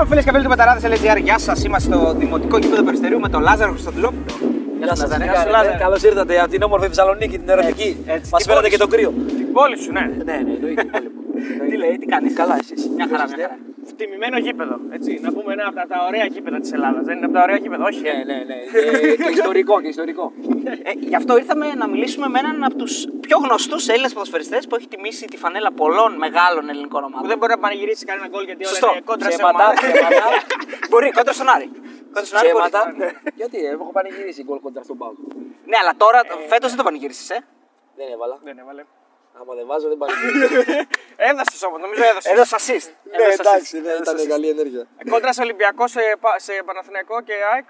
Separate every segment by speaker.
Speaker 1: Λοιπόν, φίλες και φίλοι του Betarades.gr, γεια σας. Είμαστε στο δημοτικό γήπεδο Περιστερίου με τον Λάζαρο Χριστοδουλόπουλο.
Speaker 2: Γεια σας,
Speaker 1: Λάζαρε. Γεια σου, Λάζαρε.
Speaker 2: Καλώς ήρθατε από την όμορφη Θεσσαλονίκη, την ερωτική.
Speaker 1: έτσι.
Speaker 2: Μας
Speaker 1: Την
Speaker 2: φέρατε
Speaker 1: πόλη
Speaker 2: και
Speaker 1: σου.
Speaker 2: το κρύο.
Speaker 1: Την πόλη σου, ναι.
Speaker 2: Ναι, ναι, εννοείται. την πόλη μου.
Speaker 1: Τι λέει, τι κάνεις;
Speaker 2: Καλά, εσείς.
Speaker 1: Μια χαρά, μια χαρά. Τιμημένο γήπεδο. Έτσι, να πούμε ένα από τα, τα ωραία γήπεδα της Ελλάδας. Δεν είναι από τα ωραία γήπεδα, όχι.
Speaker 2: Ναι, ναι, ναι. Και- Και ιστορικό, και ιστορικό.
Speaker 1: Ε, γι' αυτό ήρθαμε να μιλήσουμε με έναν από τους πιο γνωστούς Έλληνες ποδοσφαιριστές που έχει τιμήσει τη φανέλα πολλών μεγάλων ελληνικών ομάδων.
Speaker 3: Που δεν μπορεί να πανηγυρίσει κανένα γκολ γιατί όλα
Speaker 1: Σωστό.
Speaker 3: είναι κόντρα σε
Speaker 2: Ψέματα,
Speaker 3: ομάδα.
Speaker 2: ψέματα.
Speaker 1: Μπορεί, κόντρα στον Άρη. Κόντρα στον Άρη. μπορεί.
Speaker 2: Ψέματα. Γιατί ε, έχω πανηγυρίσει γκολ κοντά στον Πάο.
Speaker 1: Ναι, αλλά τώρα φέτος δεν το πανηγύρισες, ε.
Speaker 2: Δεν έβαλα.
Speaker 3: Δεν έβαλε.
Speaker 2: Άμα δεν βάζω, δεν πανηγυρίζω.
Speaker 3: Έδωσε όμως, νομίζω έδωσε.
Speaker 1: Έδωσε assist.
Speaker 2: Ναι,
Speaker 1: Έδωσε
Speaker 2: εντάξει,
Speaker 1: assist.
Speaker 2: ναι,
Speaker 1: Έδωσε
Speaker 2: ήταν
Speaker 1: assist.
Speaker 2: καλή ενέργεια.
Speaker 3: Κόντρας σε Ολυμπιακός, σε, Πα- σε Παναθηναϊκό και ΑΕΚ;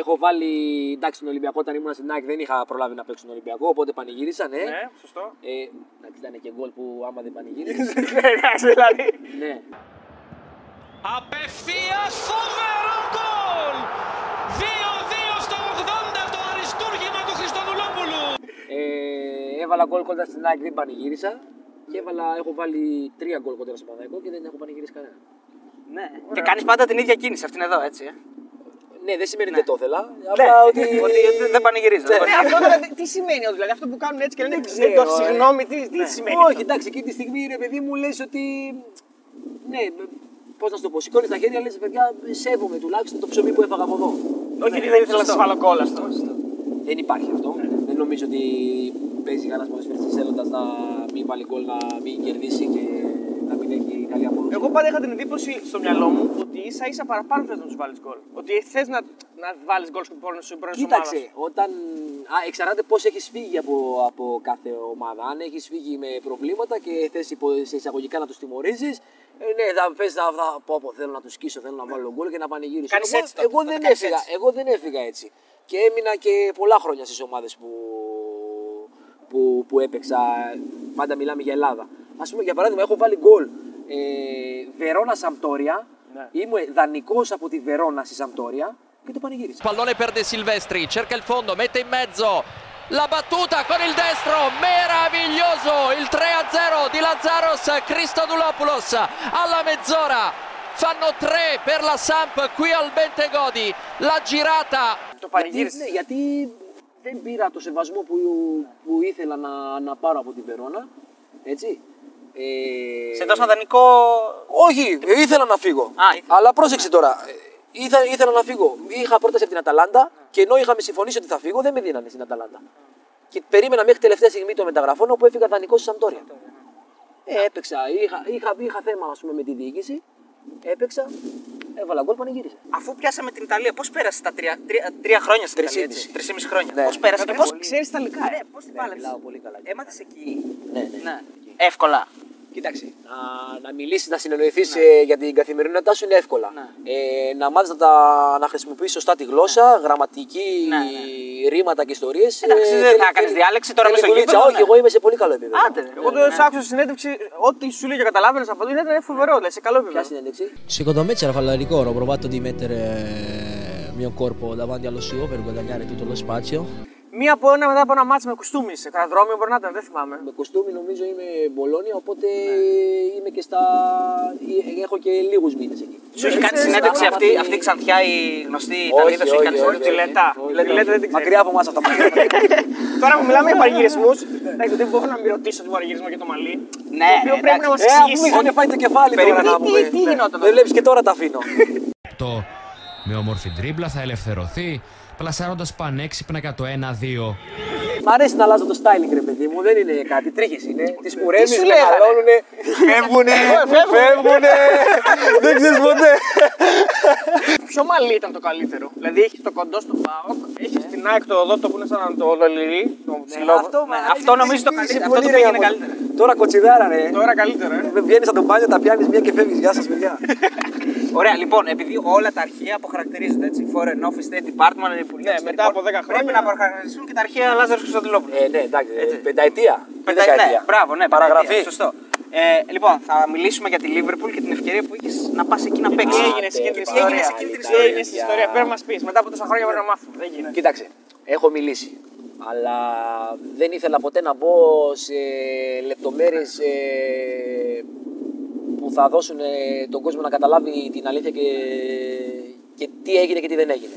Speaker 2: Έχω βάλει εντάξει τον Ολυμπιακό όταν ήμουν στην ΑΕΚ δεν είχα προλάβει να παίξω τον Ολυμπιακό, οπότε πανηγύρισα, ναι.
Speaker 3: Ναι, σωστό.
Speaker 2: Ε, εντάξει, ήταν και γκολ που άμα δεν πανηγύρισε.
Speaker 3: Ναι, εντάξει, δηλαδή.
Speaker 2: ναι.
Speaker 4: Απευθείας φοβερό γκολ! 2-2 στο 80 το αριστούργημα του Χριστοδουλόπουλου.
Speaker 2: Ε, έβαλα γκολ κοντά στην ΑΕΚ, δεν πανηγύρισα. Και έβαλα, έχω βάλει τρία γκολ κοντά στον Παναγικό και δεν έχω πανηγυρίσει κανένα.
Speaker 1: Ναι. Και κάνεις πάντα την ίδια κίνηση αυτήν εδώ, έτσι. Ε.
Speaker 2: Ναι, δεν σημαίνει ότι δεν το ήθελα.
Speaker 1: Ναι,
Speaker 2: Απλά ότι.
Speaker 1: ότι δεν- δεν πανηγυρίζω. δεν
Speaker 2: Ναι.
Speaker 3: Ναι,
Speaker 1: πανηγυρίζω.
Speaker 3: αυτό δηλαδή, τι σημαίνει, δηλαδή αυτό που κάνουν έτσι και λένε
Speaker 2: ξέρω,
Speaker 3: «Ε, το
Speaker 2: ε.
Speaker 3: συγγνώμη, τι, τι σημαίνει.
Speaker 2: Όχι,
Speaker 3: αυτό;
Speaker 2: εντάξει, εκείνη τη στιγμή ρε παιδί μου λες ότι. Ναι, πώς να σου το πω, σηκώνεις τα χέρια, λες παιδιά, σέβομαι τουλάχιστον το ψωμί που έφαγα από εδώ.
Speaker 3: Όχι γιατί δεν ήθελα να σα βάλω κόλλαστο.
Speaker 2: Δεν υπάρχει αυτό. Δεν νομίζω ότι παίζει κανένας ποδοσφαιριστής θέλοντας να μην βάλει γκολ, να μην κερδίσει και να μην έχει καλή απόδοση.
Speaker 3: Εγώ πάντα είχα την εντύπωση στο μυαλό μου ότι ίσα ίσα παραπάνω θες να τους βάλεις γκολ. Ότι θες να, να βάλεις γκολ στον πόνο σου πρώην
Speaker 2: Κοίταξε, όταν. Α, εξαρτάται πώς έχεις φύγει από, από κάθε ομάδα. Αν έχεις φύγει με προβλήματα και θες σε εισαγωγικά να τους τιμωρήσεις, ε, ναι, θα πες θα, θα πω, πω, θέλω να τους σκίσω, θέλω να βάλω γκολ και να πανηγυρίσω.
Speaker 1: Κάνεις
Speaker 2: εγώ,
Speaker 1: έτσι τότε,
Speaker 2: εγώ,
Speaker 1: τότε
Speaker 2: δεν
Speaker 1: κάνεις
Speaker 2: έφυγα,
Speaker 1: έτσι.
Speaker 2: εγώ δεν έφυγα έτσι. Και έμεινα και πολλά χρόνια στις ομάδες που, που, που έπαιξα. Πάντα μιλάμε για Ελλάδα. Α πούμε, για παράδειγμα, έχω βάλει γκολ ε, Βερόνα Σαμπτόρια.
Speaker 3: Ναι.
Speaker 2: Ήμουν δανεικός από τη Βερόνα στη Σαμπτόρια και το πανηγύρισα.
Speaker 5: Pallone per De Silvestri, cerca il fondo, mette in mezzo. La battuta con il destro, meraviglioso! Il 3-0 di Lazzaros Christodulopoulos alla mezz'ora. Fanno 3 per la Samp qui al Bentegodi. La girata
Speaker 3: Το
Speaker 2: Γιατί,
Speaker 3: πανηγύρισε.
Speaker 2: ναι, γιατί δεν πήρα το σεβασμό που, που ήθελα να, να πάρω από την Βερόνα. Έτσι. Ε,
Speaker 1: Σε δώσα δανεικό.
Speaker 2: Όχι, ε, ήθελα να φύγω.
Speaker 1: Α, ήθελα.
Speaker 2: Αλλά πρόσεξε τώρα. ε, Ήθελα, ήθελα να φύγω. Είχα πρόταση από την Αταλάντα και ενώ είχαμε συμφωνήσει ότι θα φύγω, δεν με δίνανε στην Αταλάντα. Και περίμενα μέχρι τελευταία στιγμή των μεταγραφών όπου έφυγα δανεικό στη Σαμπτόρια. Ε, έπαιξα. Είχα, είχα, είχα θέμα ας πούμε, με τη διοίκηση. Έπαιξα. Έβαλα γκολ, πανηγύρισα.
Speaker 1: Αφού πιάσαμε την Ιταλία, πώς πέρασε τα τρία, τρία, τρία χρόνια στην Ιταλία,
Speaker 2: Τρισήμιση.
Speaker 1: έτσι; Τρεις χρόνια.
Speaker 2: Ναι.
Speaker 1: Πώς πέρασε και πώ.
Speaker 3: Ξέρεις τα λικά.
Speaker 1: Ναι, πώς την
Speaker 2: Ναι,
Speaker 1: πάλεψες;
Speaker 2: μιλάω πολύ καλά.
Speaker 1: Έμαθες εκεί.
Speaker 2: Ναι, ναι.
Speaker 1: Ναι. Εύκολα.
Speaker 2: Κοίταξε, να, να μιλήσεις, να συνεννοηθείς ε, για την καθημερινότητά σου είναι εύκολα.
Speaker 1: Ναι.
Speaker 2: Ε, να μάθεις να, τα- να χρησιμοποιήσει σωστά τη γλώσσα, γραμματική,
Speaker 1: Ναι, ναι.
Speaker 2: ρήματα και ιστορίες.
Speaker 1: Εντάξει, δεν θα κάνεις διάλεξη τώρα μες στο γήπεδο,
Speaker 2: Όχι,
Speaker 1: ναι.
Speaker 2: εγώ είμαι σε πολύ καλό επίπεδο.
Speaker 1: Άντε. ρε.
Speaker 3: Εγώ το σ' άκουσα στη συνέντευξη, ό,τι σου λέει και καταλάβαινες από εδώ ήταν φοβερό, δηλαδή σε καλό
Speaker 2: Ποια
Speaker 3: επίπεδο.
Speaker 2: συνέντευξη;
Speaker 6: Secondo me c'era fallo da rigore, ho provato di mettere il mio corpo davanti allo suo per guadagnare tutto lo spazio.
Speaker 3: Μία από ένα μετά από ένα μάτσο με κουστούμι σε καραδρόμιο μπορεί να ήταν, δεν θυμάμαι.
Speaker 2: Με κοστούμι νομίζω είμαι Μπολόνια, οπότε
Speaker 1: Ναι.
Speaker 2: είμαι και στα. ε, έχω και λίγου μήνε εκεί.
Speaker 1: Σου έχει κάνει
Speaker 3: Είσαι
Speaker 1: συνέντευξη
Speaker 2: στα
Speaker 1: αυτή,
Speaker 2: μάτια-
Speaker 1: αυτή η ξανθιά η γνωστή
Speaker 2: Όχι,
Speaker 1: Ιταλίδα, σου έχει
Speaker 2: όχι,
Speaker 1: κάνει
Speaker 2: όχι,
Speaker 1: συνέντευξη.
Speaker 2: όχι.
Speaker 3: Λετά.
Speaker 2: Όχι,
Speaker 3: Λετά,
Speaker 2: όχι.
Speaker 3: δεν την ξέρω.
Speaker 2: Μακριά από εμά αυτά.
Speaker 3: Τώρα που μιλάμε για πανηγυρισμού, εντάξει, δεν μπορώ να μην ρωτήσω τον πανηγυρισμό για το μαλλί.
Speaker 1: Ναι,
Speaker 3: Το οποίο πρέπει να μα
Speaker 2: Ε, αφού
Speaker 3: εξηγήσει.
Speaker 2: με είχαν φάει το κεφάλι τώρα
Speaker 1: Περίμενε,
Speaker 2: να
Speaker 1: τι-
Speaker 2: πούμε.
Speaker 1: τι γινόταν
Speaker 2: Δεν βλέπει και τώρα τα αφήνω.
Speaker 7: Το με όμορφη τρίμπλα θα ελευθερωθεί, πλασάροντας πανέξυπνα για το 1-2.
Speaker 2: Μ' αρέσει να αλλάζω το styling, ρε παιδί μου. Δεν είναι κάτι. Τρίχες είναι. Τι κουρεύει,
Speaker 3: σου λέγανε;
Speaker 2: μεγαλώνουνε. Φεύγουνε. Φεύγουνε. Δεν ξέρεις ποτέ.
Speaker 3: Ποιο μαλλί ήταν το καλύτερο. Δηλαδή έχεις το κοντό στο Πάοκ, έχεις την ΑΕΚ το εδώ το που είναι σαν το λολυρί, το ψηλό.
Speaker 1: Ναι, αυτό νομίζω το καλύτερο. Αυτό το πήγαινε καλύτερα.
Speaker 2: Τώρα κοτσιδάρα, ρε.
Speaker 3: Τώρα καλύτερο, ε.
Speaker 2: Βγαίνεις από το μπάνιο, τα πιάνεις μία και φεύγεις. Γεια σας, παιδιά.
Speaker 1: Ωραία, λοιπόν, επειδή όλα τα αρχεία αποχαρακτηρίζονται έτσι, Foreign Office, State Department, Υπουργείο
Speaker 3: Ναι,
Speaker 1: Εξωτερικών,
Speaker 3: μετά από 10
Speaker 1: Πρέπει
Speaker 3: χρόνια-
Speaker 1: να αποχαρακτηριστούν και τα αρχεία Λάζαρος Χρυστοδηλόπουλου.
Speaker 2: Ε, ναι, εντάξει. ε, Πενταετία. Τι
Speaker 1: Πεντα-
Speaker 2: δεκαετία.
Speaker 1: Ναι, μπράβο, ναι,
Speaker 2: Παραγραφή.
Speaker 1: πενταετία, Σωστό. Ε, λοιπόν, θα μιλήσουμε για τη Λίβερπουλ και την ευκαιρία που είχες να πας εκεί να παίξεις.
Speaker 3: Τι έγινε σε εκείνη την
Speaker 1: Τι έγινε
Speaker 3: ιστορία.
Speaker 1: σε εκείνη την
Speaker 3: Τι
Speaker 1: ιστορία.
Speaker 3: έγινε στην ιστορία. Πρέπει να μας πεις. Μετά από τόσα χρόνια πρέπει να μάθουμε. Δεν γίνεται.
Speaker 2: Κοίταξε, έχω μιλήσει. Αλλά δεν ήθελα ποτέ να μπω σε λεπτομέρειες ε, που που θα δώσουν ε, τον κόσμο να καταλάβει την αλήθεια και, και τι έγινε και τι δεν έγινε.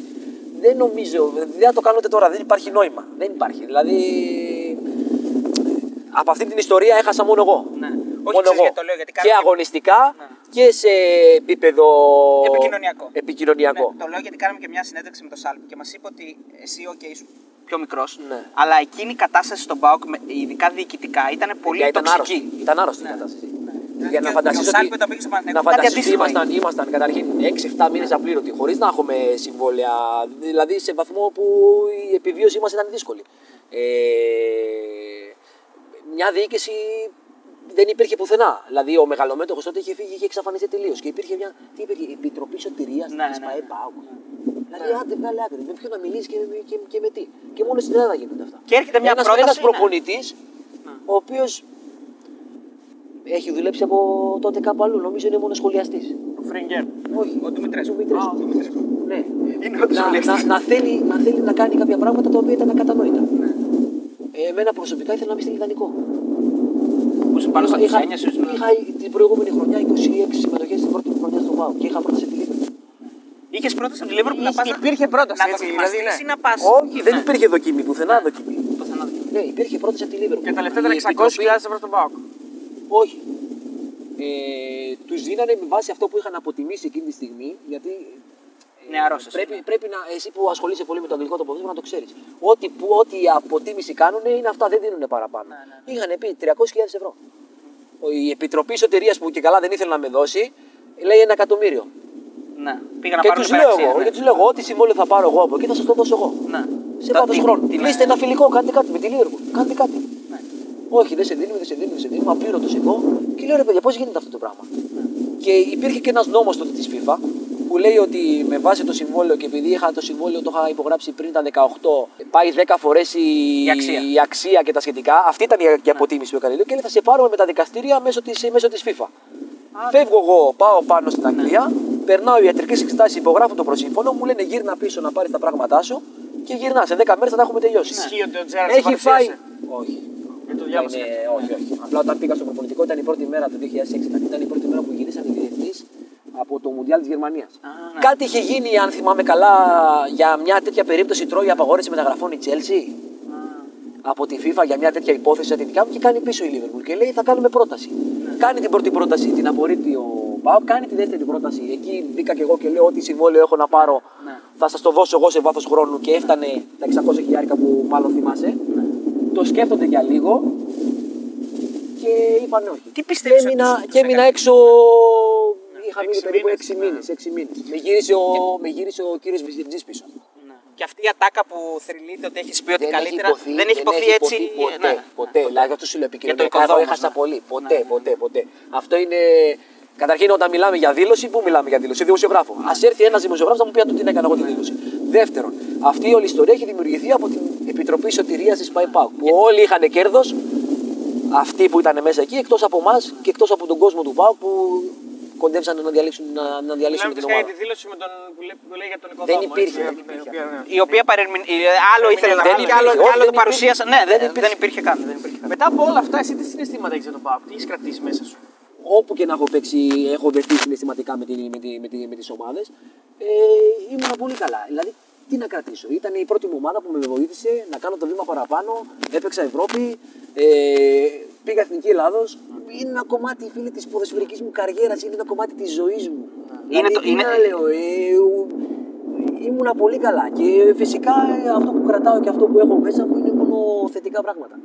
Speaker 2: Δεν νομίζω, δεν θα το κάνω ούτε τώρα, δεν υπάρχει νόημα. Δεν υπάρχει. Δηλαδή, από αυτή την ιστορία έχασα μόνο εγώ.
Speaker 1: Ναι. Όχι,
Speaker 2: Μόνο
Speaker 1: ξέρεις
Speaker 2: εγώ.
Speaker 1: γιατί το λέω, γιατί
Speaker 2: και
Speaker 1: κάναμε-
Speaker 2: αγωνιστικά
Speaker 1: Ναι.
Speaker 2: Και σε επίπεδο
Speaker 1: Επικοινωνιακό.
Speaker 2: επικοινωνιακό.
Speaker 1: Ναι, το λέω γιατί κάναμε και μια συνέντευξη με τον Σάλπι και μας είπε ότι εσύ, οκ, ήσουν πιο μικρός,
Speaker 2: Ναι.
Speaker 1: αλλά εκείνη η κατάσταση στον ΠΑΟΚ, με- ειδικά διοικητικά, ήταν πολύ
Speaker 2: Για ήταν
Speaker 1: τοξική.
Speaker 2: άρρωστη. Ήταν άρρωστη η
Speaker 1: Ναι.
Speaker 2: κατάσταση.
Speaker 1: Ναι.
Speaker 2: Για
Speaker 1: Και
Speaker 2: να
Speaker 1: ο-
Speaker 2: φανταστείς
Speaker 1: και ο Σάλπι
Speaker 2: ότι,
Speaker 1: όταν πήγε στο Παναθηναϊκό,
Speaker 2: να
Speaker 1: κάτι
Speaker 2: φανταστείς
Speaker 1: αντίστοιχο
Speaker 2: ήμασταν,
Speaker 1: έγινε.
Speaker 2: ήμασταν καταρχήν 6-7 μήνες απλήρωτοι, χωρίς να έχουμε συμβόλαια, δηλαδή σε βαθμό που η επιβίωσή μας ήταν δύσκολη. Ε, μια διοίκηση δεν υπήρχε πουθενά. Δηλαδή ο μεγαλομέτωχος τότε είχε φύγει, είχε εξαφανιστεί τελείως. Και υπήρχε μια τι υπήρχε, επιτροπή σωτηρίας
Speaker 1: Ναι,
Speaker 2: της
Speaker 1: ναι,
Speaker 2: ΠαΕ
Speaker 1: ναι.
Speaker 2: ΠΑΟΚ. Δηλαδή, άντε, βγάλε άκρη. Με ποιον να μιλήσεις και, και, και, με τι. Και μόνο στην Ελλάδα γίνονται αυτά.
Speaker 1: Και έρχεται μια
Speaker 2: ένας,
Speaker 1: πρόταση,
Speaker 2: Ένας
Speaker 1: ναι.
Speaker 2: προπονητής, ο οποίος έχει δουλέψει από τότε κάπου αλλού. Νομίζω είναι μόνο σχολιαστής.
Speaker 3: Ο Φρέγκερ.
Speaker 2: Όχι.
Speaker 1: Ο Δημητρέσcu.
Speaker 2: Δημητρέσcu.
Speaker 1: Α, ο Δημητρέσcu.
Speaker 2: Ναι.
Speaker 1: Είναι όντως
Speaker 2: να,
Speaker 1: σχολιαστής.
Speaker 2: να, να, θέλει, να θέλει να κάνει κάποια πράγματα τα οποία ήταν ακατανόητα.
Speaker 1: Ναι.
Speaker 2: Ε, εμένα προσωπικά ήθελα να μπει στη ιδανικό.
Speaker 1: Που σου πάνω στα
Speaker 2: είχα,
Speaker 1: τουζένια σου. ήσουν-
Speaker 2: είχα την προηγούμενη χρονιά 26 συμμετοχές στην πρώτη μου χρονιά στο ΠΑΟ και είχα πρόταση τη Λίβερπουλ.
Speaker 1: Είχες πρόταση από τη Liverpool να
Speaker 3: Είχε-
Speaker 1: πας να-
Speaker 3: υπήρχε πρόταση,
Speaker 1: να
Speaker 3: έτσι,
Speaker 1: δοκιμαστείς
Speaker 3: δηλαδή, ναι.
Speaker 1: ή να πας.
Speaker 2: Όχι, δεν
Speaker 1: Ναι.
Speaker 2: υπήρχε δοκιμή, πουθενά δοκιμή.
Speaker 1: Πουθενά δεν.
Speaker 2: Ναι, υπήρχε πρόταση από τη Λίβερπουλ.
Speaker 3: Και τα λεφτά ήταν
Speaker 2: Η
Speaker 3: 600.000 ευρώ στον Πάοκ.
Speaker 2: Όχι. Ε, τους δίνανε με βάση αυτό που είχαν αποτιμήσει εκείνη τη στιγμή, γιατί. ε,
Speaker 1: Νεαρός εσύ,
Speaker 2: πρέπει,
Speaker 1: ναι.
Speaker 2: πρέπει να, εσύ που ασχολείσαι πολύ με το αγγλικό το ποδόσφαιρο να το ξέρεις. Ό,τι, που, ό,τι η αποτίμηση κάνουν είναι αυτά, δεν δίνουν παραπάνω.
Speaker 1: Ναι,
Speaker 2: Είχαν πει 300.000 ευρώ. Η Επιτροπή Σωτηρίας που και καλά δεν ήθελε να με δώσει, λέει ένα εκατομμύριο.
Speaker 1: Ναι. Πήγα να
Speaker 2: και
Speaker 1: πάρω
Speaker 2: τους
Speaker 1: την
Speaker 2: λέω
Speaker 1: υπεραξία,
Speaker 2: εγώ,
Speaker 1: ναι.
Speaker 2: και τους λέω εγώ, ό,τι συμβόλαιο θα πάρω εγώ από εκεί θα σας το δώσω εγώ.
Speaker 1: Ναι.
Speaker 2: Σε
Speaker 1: Τα-
Speaker 2: βάθος
Speaker 1: την-
Speaker 2: χρόνου.
Speaker 1: την-
Speaker 2: Κλείστε ένα φιλικό, κάντε κάτι με τη Liverpool. Κάντε κάτι.
Speaker 1: Ναι.
Speaker 2: Όχι, δεν σε δίνουμε, δεν σε δίνουμε, δεν σε δίνουμε. Απλήρωτος εγώ. Και λέω ρε παιδιά, πώς γίνεται αυτό το πράγμα;
Speaker 1: Ναι.
Speaker 2: Και υπήρχε και ένας νόμος τότε της FIFA που λέει ότι με βάση το συμβόλαιο και επειδή είχα το συμβόλαιο το είχα υπογράψει πριν τα 18, πάει 10 φορές η,
Speaker 1: Η αξία.
Speaker 2: η αξία και τα σχετικά. Αυτή ήταν η η αποτίμηση που έκανε. Λέω, Και λέει θα σε πάρουμε με τα δικαστήρια μέσω τη μέσω της FIFA. Φεύγω εγώ, πάω πάνω στην Αγγλία, περνάω ιατρικές εξετάσεις, υπογράφω το προσύμφωνο, μου λένε γύρνα πίσω να πάρεις τα πράγματά σου και γυρνά. Σε 10 μέρες θα τα έχουμε τελειώσει.
Speaker 3: Ισχύει ότι ο Τζέραρτ σε
Speaker 2: Έχει φάει.
Speaker 3: παρουσίασε.
Speaker 2: Όχι.
Speaker 3: Δεν το
Speaker 2: Είναι,
Speaker 3: διάβασα.
Speaker 2: όχι, όχι. Απλά όταν πήγα στο προπονητικό ήταν η πρώτη μέρα του 2006. Ήταν, ήταν η πρώτη μέρα που γυρίσαν οι διεθνεί από το Μουντιάλ της Γερμανίας.
Speaker 1: ναι.
Speaker 2: Κάτι είχε γίνει, αν θυμάμαι καλά, για μια τέτοια περίπτωση τρώει απαγόρευση μεταγραφών η Chelsea από τη FIFA για μια τέτοια υπόθεση σαν τη δικιά μου και κάνει πίσω η Liverpool και λέει θα κάνουμε πρόταση. Κάνει την πρώτη πρόταση, την απορρίπτει ο Πάο, κάνει τη δεύτερη πρόταση. Εκεί μπήκα και εγώ και λέω ότι συμβόλαιο έχω να πάρω
Speaker 1: Ναι.
Speaker 2: θα σας το δώσω εγώ σε βάθος χρόνου και έφτανε τα 600 χιλιάρικα που μάλλον θυμάσαι. Το σκέφτονται για λίγο και είπαν όχι.
Speaker 1: Τι πιστεύεις
Speaker 2: και
Speaker 1: ότι
Speaker 2: έμεινα,
Speaker 1: τους- τους
Speaker 2: και έμεινα
Speaker 1: έκανε;
Speaker 2: έξω. Είχα μείνει
Speaker 3: Έξι
Speaker 2: περίπου
Speaker 3: μήνες,
Speaker 2: 6
Speaker 3: ναι.
Speaker 2: μήνες. Έξι μήνες. Με γύρισε ο, με γύρισε ο κύριος Βυζιρτζής πίσω.
Speaker 1: Ναι. Και αυτή η ατάκα που θρυλείται ότι έχεις πει ότι
Speaker 2: Δεν
Speaker 1: καλύτερα.
Speaker 2: έχει υποθεί,
Speaker 1: δεν έχει υποθεί έτσι.
Speaker 2: ποτέ.
Speaker 1: ναι.
Speaker 2: ποτέ. Δηλαδή αυτό σου λέω επικοινωνιακά.
Speaker 1: Για το οικοδόμημα,
Speaker 2: Εγώ έχασα
Speaker 1: ναι.
Speaker 2: πολύ. Ποτέ,
Speaker 1: Ναι, ναι.
Speaker 2: ποτέ, ποτέ. Αυτό είναι. Καταρχήν, όταν μιλάμε για δήλωση, πού μιλάμε για δήλωση, δημοσιογράφο. Α έρθει ένας δημοσιογράφος να μου πει αν του την έκανα εγώ τη δήλωση. Δεύτερον, αυτή η όλη ιστορία έχει δημιουργηθεί από την Επιτροπή Σωτηρίας της ΠΑΕΠΑΟΚ. Που όλοι είχαν κέρδος, αυτοί που ήταν μέσα εκεί, εκτός από εμά και εκτός από τον κόσμο του ΠΑΟΚ που κοντέψαν να διαλύσουν, να, να διαλύσουν
Speaker 3: Μιλάμε
Speaker 2: την
Speaker 3: φυσικά για
Speaker 2: ομάδα.
Speaker 3: τη δήλωση με τον, που, λέει, που λέει για τον
Speaker 2: Δεν
Speaker 3: οικοδόμο.
Speaker 2: υπήρχε,
Speaker 3: έτσι,
Speaker 2: δεν
Speaker 3: η
Speaker 2: υπήρχε.
Speaker 3: οποία, ναι.
Speaker 1: Η οποία παρερμηνε... άλλο ήθελε να
Speaker 2: Δεν
Speaker 1: κάνει και άλλο,
Speaker 2: υπήρχε.
Speaker 1: και άλλο
Speaker 2: Όχι,
Speaker 1: το
Speaker 2: δεν
Speaker 1: παρουσίασα.
Speaker 2: υπήρχε.
Speaker 1: Ναι, δεν,
Speaker 2: Δεν υπήρχε.
Speaker 1: δεν υπήρχε καν. Δεν υπήρχε καν.
Speaker 3: Μετά από όλα αυτά, εσύ τι συναισθήματα έχεις για τον Πάοκ, τι έχεις κρατήσει μέσα σου;
Speaker 2: όπου και να έχω παίξει, έχω δεχτεί συναισθηματικά με, την, με, τη, με, τη, με τις ομάδες, ε, ήμουν πολύ καλά. Δηλαδή, τι να κρατήσω; Ήταν η πρώτη μου ομάδα που με βοήθησε να κάνω το βήμα παραπάνω, έπαιξα Ευρώπη, ε, πήγα Εθνική Ελλάδος. Είναι ένα κομμάτι, φίλε, της ποδοσφαιρικής μου καριέρας, είναι ένα κομμάτι της ζωής μου.
Speaker 1: Είναι
Speaker 2: δηλαδή,
Speaker 1: το-
Speaker 2: τι
Speaker 1: είναι-
Speaker 2: να λέω, ε, ου- ήμουνα πολύ καλά και φυσικά ε, αυτό που κρατάω και αυτό που έχω μέσα μου είναι μόνο θετικά πράγματα.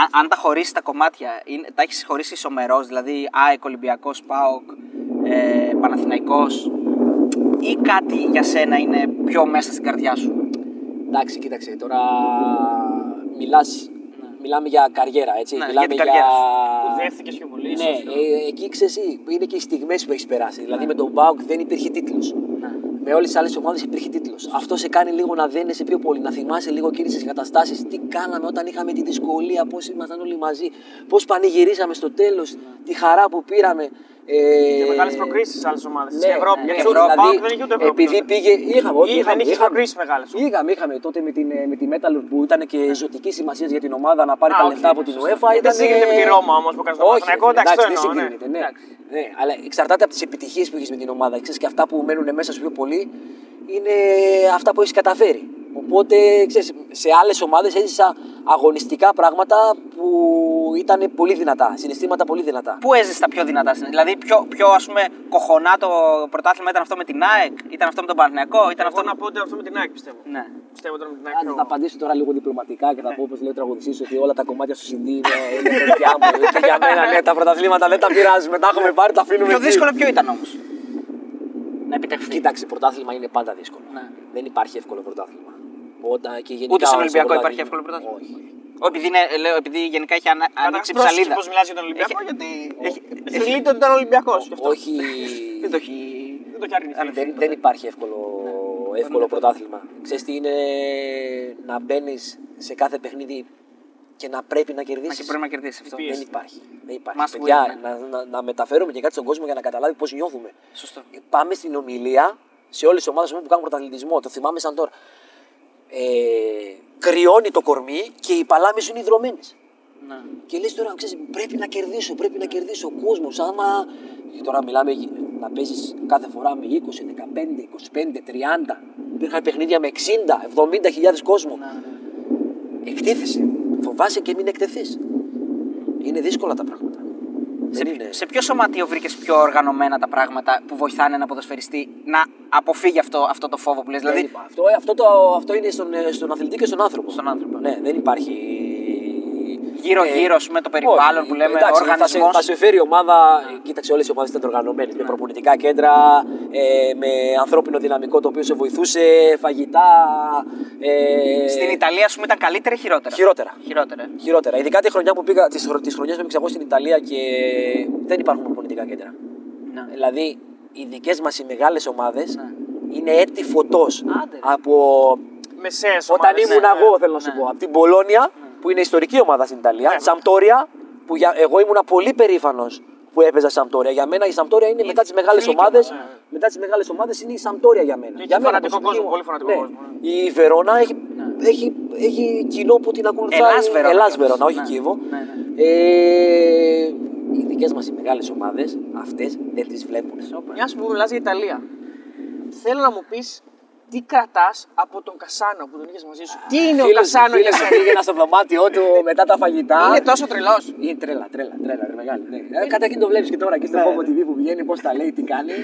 Speaker 1: Αν, αν τα χωρίσεις τα κομμάτια, είναι, τα έχεις χωρίσει ισομερός, δηλαδή ΑΕΚ, Ολυμπιακός, ΠΑΟΚ, ε, Παναθηναϊκός, ή κάτι για σένα είναι πιο μέσα στην καρδιά σου;
Speaker 2: Εντάξει, κοίταξε, τώρα μιλάς, μιλάμε για καριέρα, έτσι.
Speaker 1: Ναι,
Speaker 2: μιλάμε
Speaker 1: για την καριέρα σου.
Speaker 3: Που δέχθηκε και πολύ.
Speaker 2: Ναι, ε, εκεί ξέρεις, εσύ, είναι και οι στιγμές που έχεις περάσει. Δηλαδή με τον Μπάουκ δεν υπήρχε τίτλος. Με όλες τις άλλες ομάδες υπήρχε τίτλος. Αυτό σε κάνει λίγο να δένεσαι πιο πολύ, να θυμάσαι λίγο εκείνες τις καταστάσεις. Τι κάναμε όταν είχαμε τη δυσκολία, πώς ήμασταν όλοι μαζί, πώς πανηγυρίσαμε στο τέλος, τη χαρά που πήραμε. Ε,
Speaker 3: Και μεγάλες προκρίσεις σε άλλες ομάδες.
Speaker 2: ναι,
Speaker 3: στην Ευρώπη.
Speaker 2: ναι,
Speaker 3: Γιατί
Speaker 2: ναι,
Speaker 3: ο
Speaker 2: δηλαδή,
Speaker 3: ΠΑΟΚ δεν είχε ούτε Ευρώπη.
Speaker 2: Επειδή
Speaker 3: τότε.
Speaker 2: πήγε. Είχαμε, όχι,
Speaker 3: Ή δεν
Speaker 2: είχαμε,
Speaker 3: είχε
Speaker 2: είχαμε.
Speaker 3: προκρίσεις μεγάλες.
Speaker 2: Είχαμε, είχαμε τότε με, την, με τη Metalurg που ήταν και ζωτική σημασία για την ομάδα να πάρει
Speaker 3: Α,
Speaker 2: τα
Speaker 3: οκ,
Speaker 2: λεφτά από την
Speaker 3: σωστό.
Speaker 2: UEFA.
Speaker 3: Δεν
Speaker 2: Ήταν,
Speaker 3: συγκρίνεται με τη Ρώμα όμως που έκανε στο
Speaker 2: Όχι,
Speaker 3: Παναθηναϊκό,
Speaker 2: ρε,
Speaker 3: εντάξει, το
Speaker 2: δεν
Speaker 3: εννοώ, ναι.
Speaker 2: συγκρίνεται, ναι. Ναι, αλλά εξαρτάται από τις επιτυχίες που έχεις με την ομάδα. Ξέρεις, και αυτά που μένουν μέσα σου πιο πολύ είναι αυτά που έχεις καταφέρει. Οπότε ξέρεις, σε άλλες ομάδες έζησα αγωνιστικά πράγματα που ήταν πολύ δυνατά. Συναισθήματα πολύ δυνατά.
Speaker 1: Πού έζησες τα πιο δυνατά συναισθήματα. Δηλαδή, πιο, πιο ας πούμε, κοχωνά το πρωτάθλημα ήταν αυτό με την ΑΕΚ, ήταν αυτό με τον Παναθηναϊκό, ήταν
Speaker 3: Εγώ
Speaker 1: αυτό
Speaker 3: να πω ότι αυτό με την ΑΕΚ πιστεύω.
Speaker 1: Ναι.
Speaker 3: Πιστεύω τώρα με την ΑΕΚ.
Speaker 2: Άντε,
Speaker 3: πιο-
Speaker 2: θα απαντήσω τώρα λίγο διπλωματικά και θα πω όπως λέει ο τραγουδιστής ότι όλα τα κομμάτια στο CD είναι, είναι παιδιά μου. Και για μένα, ναι, τα πρωταθλήματα δεν τα πειράζουμε. Τα έχουμε πάρει, τα αφήνουμε.
Speaker 1: Πιο
Speaker 2: εκεί.
Speaker 1: δύσκολο ποιο ήταν όμως; Να επιτευχθεί.
Speaker 2: Κοίταξε, πρωτάθλημα είναι πάντα δύσκολο.
Speaker 1: Ναι.
Speaker 2: Δεν υπάρχει εύκολο πρωτάθλημα. Όταν και γενικά
Speaker 1: Ούτε στον
Speaker 2: στο
Speaker 1: Ολυμπιακό
Speaker 2: πρωτάθλημα-
Speaker 1: υπάρχει εύκολο πρωτάθλημα.
Speaker 2: Όχι.
Speaker 1: Ω, Επειδή, είναι, λέω, επειδή γενικά έχει ανα, ανοίξει
Speaker 3: Πρόσεξε
Speaker 1: ψαλίδα.
Speaker 3: πώς μιλάς για τον Ολυμπιακό,
Speaker 1: Έχει-
Speaker 3: γιατί έχει- θλίβεται ότι ήταν Ολυμπιακός. γι' αυτό.
Speaker 2: Όχι.
Speaker 1: Δεν το έχει.
Speaker 3: Δεν το έχει αρνηθεί.
Speaker 2: δεν, δεν υπάρχει εύκολο, εύκολο πρωτάθλημα. Ξέρεις τι είναι να μπαίνεις σε κάθε παιχνίδι και να πρέπει να
Speaker 1: Μα
Speaker 2: κερδίσει.
Speaker 1: και πρέπει να κερδίσεις αυτό.
Speaker 2: Δεν υπάρχει. Δεν υπάρχει.
Speaker 1: Must
Speaker 2: Παιδιά,
Speaker 1: win, ναι.
Speaker 2: να, να, να μεταφέρουμε και κάτι στον κόσμο για να καταλάβει πώς νιώθουμε.
Speaker 1: Σωστό.
Speaker 2: Ε, Πάμε στην ομιλία σε όλες τις ομάδες που κάνουν πρωταθλητισμό. Το θυμάμαι σαν τώρα. Ε, κρυώνει το κορμί και οι παλάμες σου είναι ιδρωμένε.
Speaker 1: Ναι.
Speaker 2: Και λες τώρα, ξέρεις, πρέπει να κερδίσω, πρέπει να κερδίσω ο κόσμος, άμα... Και τώρα μιλάμε για- να παίζεις κάθε φορά με 20, 15, 25, 30. Υπήρχαν παιχνίδια με 60, 70 χιλιάδες κόσμο. Εκτίθεσαι. Φοβάσαι και μην εκτεθείς. Είναι δύσκολα τα πράγματα.
Speaker 1: Σε,
Speaker 2: Δεν είναι...
Speaker 1: σε ποιο σωματείο βρήκες πιο οργανωμένα τα πράγματα που βοηθάνε ένα ποδοσφαιριστή να αποφύγει αυτό, αυτό το φόβο που λες;
Speaker 2: Δεν
Speaker 1: Δηλαδή,
Speaker 2: υπά- αυτό, αυτό, το, αυτό είναι στον, στον αθλητή και στον άνθρωπο.
Speaker 1: Στον άνθρωπο.
Speaker 2: Ναι, δεν υπάρχει.
Speaker 1: Γύρω-γύρω, ας πούμε, το περιβάλλον
Speaker 2: όχι,
Speaker 1: που λέμε,
Speaker 2: εντάξει, θα σε,
Speaker 1: οργανισμός.
Speaker 2: θα σε φέρει η ομάδα. Κοίταξε, όλες οι ομάδες ήταν οργανωμένες. Με προπονητικά κέντρα, ε, με ανθρώπινο δυναμικό το οποίο σε βοηθούσε, φαγητά. Ε,
Speaker 1: Στην Ιταλία, ας πούμε, ήταν καλύτερα ή χειρότερα;
Speaker 2: Χειρότερα.
Speaker 1: Χειρότερα. ε.
Speaker 2: Χειρότερα. Ειδικά τη χρονιά που πήγα, τις, χρο- τις χρονιές που έπαιξα εγώ στην Ιταλία και δεν υπάρχουν προπονητικά κέντρα.
Speaker 1: Ναι.
Speaker 2: Δηλαδή, οι δικές μας οι μεγάλες ομάδες
Speaker 1: Ναι.
Speaker 2: είναι έτη φωτός
Speaker 1: Άντε, ρε.
Speaker 2: από
Speaker 3: Μεσαίες
Speaker 2: όταν
Speaker 3: ομάδες.
Speaker 2: ήμουν
Speaker 1: ναι,
Speaker 2: εγώ,
Speaker 1: ναι,
Speaker 2: θέλω να σου
Speaker 1: ναι.
Speaker 2: πω, από την Πολώνια, που είναι ιστορική ομάδα στην Ιταλία,
Speaker 3: Ναι.
Speaker 2: Σαμπτόρια, που για, εγώ ήμουν πολύ περήφανος που έπαιζα Σαμπτόρια. Για μένα η Σαμπτόρια είναι μετά τις μεγάλες
Speaker 3: θλίβει
Speaker 2: ομάδε.
Speaker 3: μας, ναι.
Speaker 2: Μετά τις μεγάλες ομάδες είναι η Σαμπτόρια για μένα.
Speaker 3: έχει
Speaker 2: για μένα
Speaker 3: φανατικό
Speaker 2: προσωπική
Speaker 3: κόσμο,
Speaker 2: μου-
Speaker 3: πολύ φανατικό
Speaker 2: ναι.
Speaker 3: κόσμο,
Speaker 2: Η Βερόνα έχει, έχει, έχει κοινό που την ακολουθάει.
Speaker 1: Ελλάς Βερόνα.
Speaker 2: Ελλάς Βερόνα, όχι
Speaker 1: Ναι.
Speaker 2: Κίεβο.
Speaker 1: Ναι, ναι.
Speaker 2: Ε, οι δικές μας οι μεγάλες ομάδες, αυτές δεν τις βλέπουν.
Speaker 3: Μια που μιλάς για Ιταλία, θέλω να μου πεις τι κρατάς από τον Κασάνο που τον είχες μαζί σου; Τι είναι ο
Speaker 2: Φίλος-
Speaker 3: Κασάνο για
Speaker 2: φίλος μου
Speaker 3: σένα.
Speaker 2: πήγαινα στο δωμάτιό του μετά τα φαγητά.
Speaker 3: Είναι τόσο τρελός.
Speaker 2: Είναι τρέλα, τρέλα, τρέλα, ρε, μεγάλη. Ναι. Ε, Καταρχήν το βλέπεις και τώρα και στο Pogo TV που βγαίνει, πώς τα λέει, τι κάνει.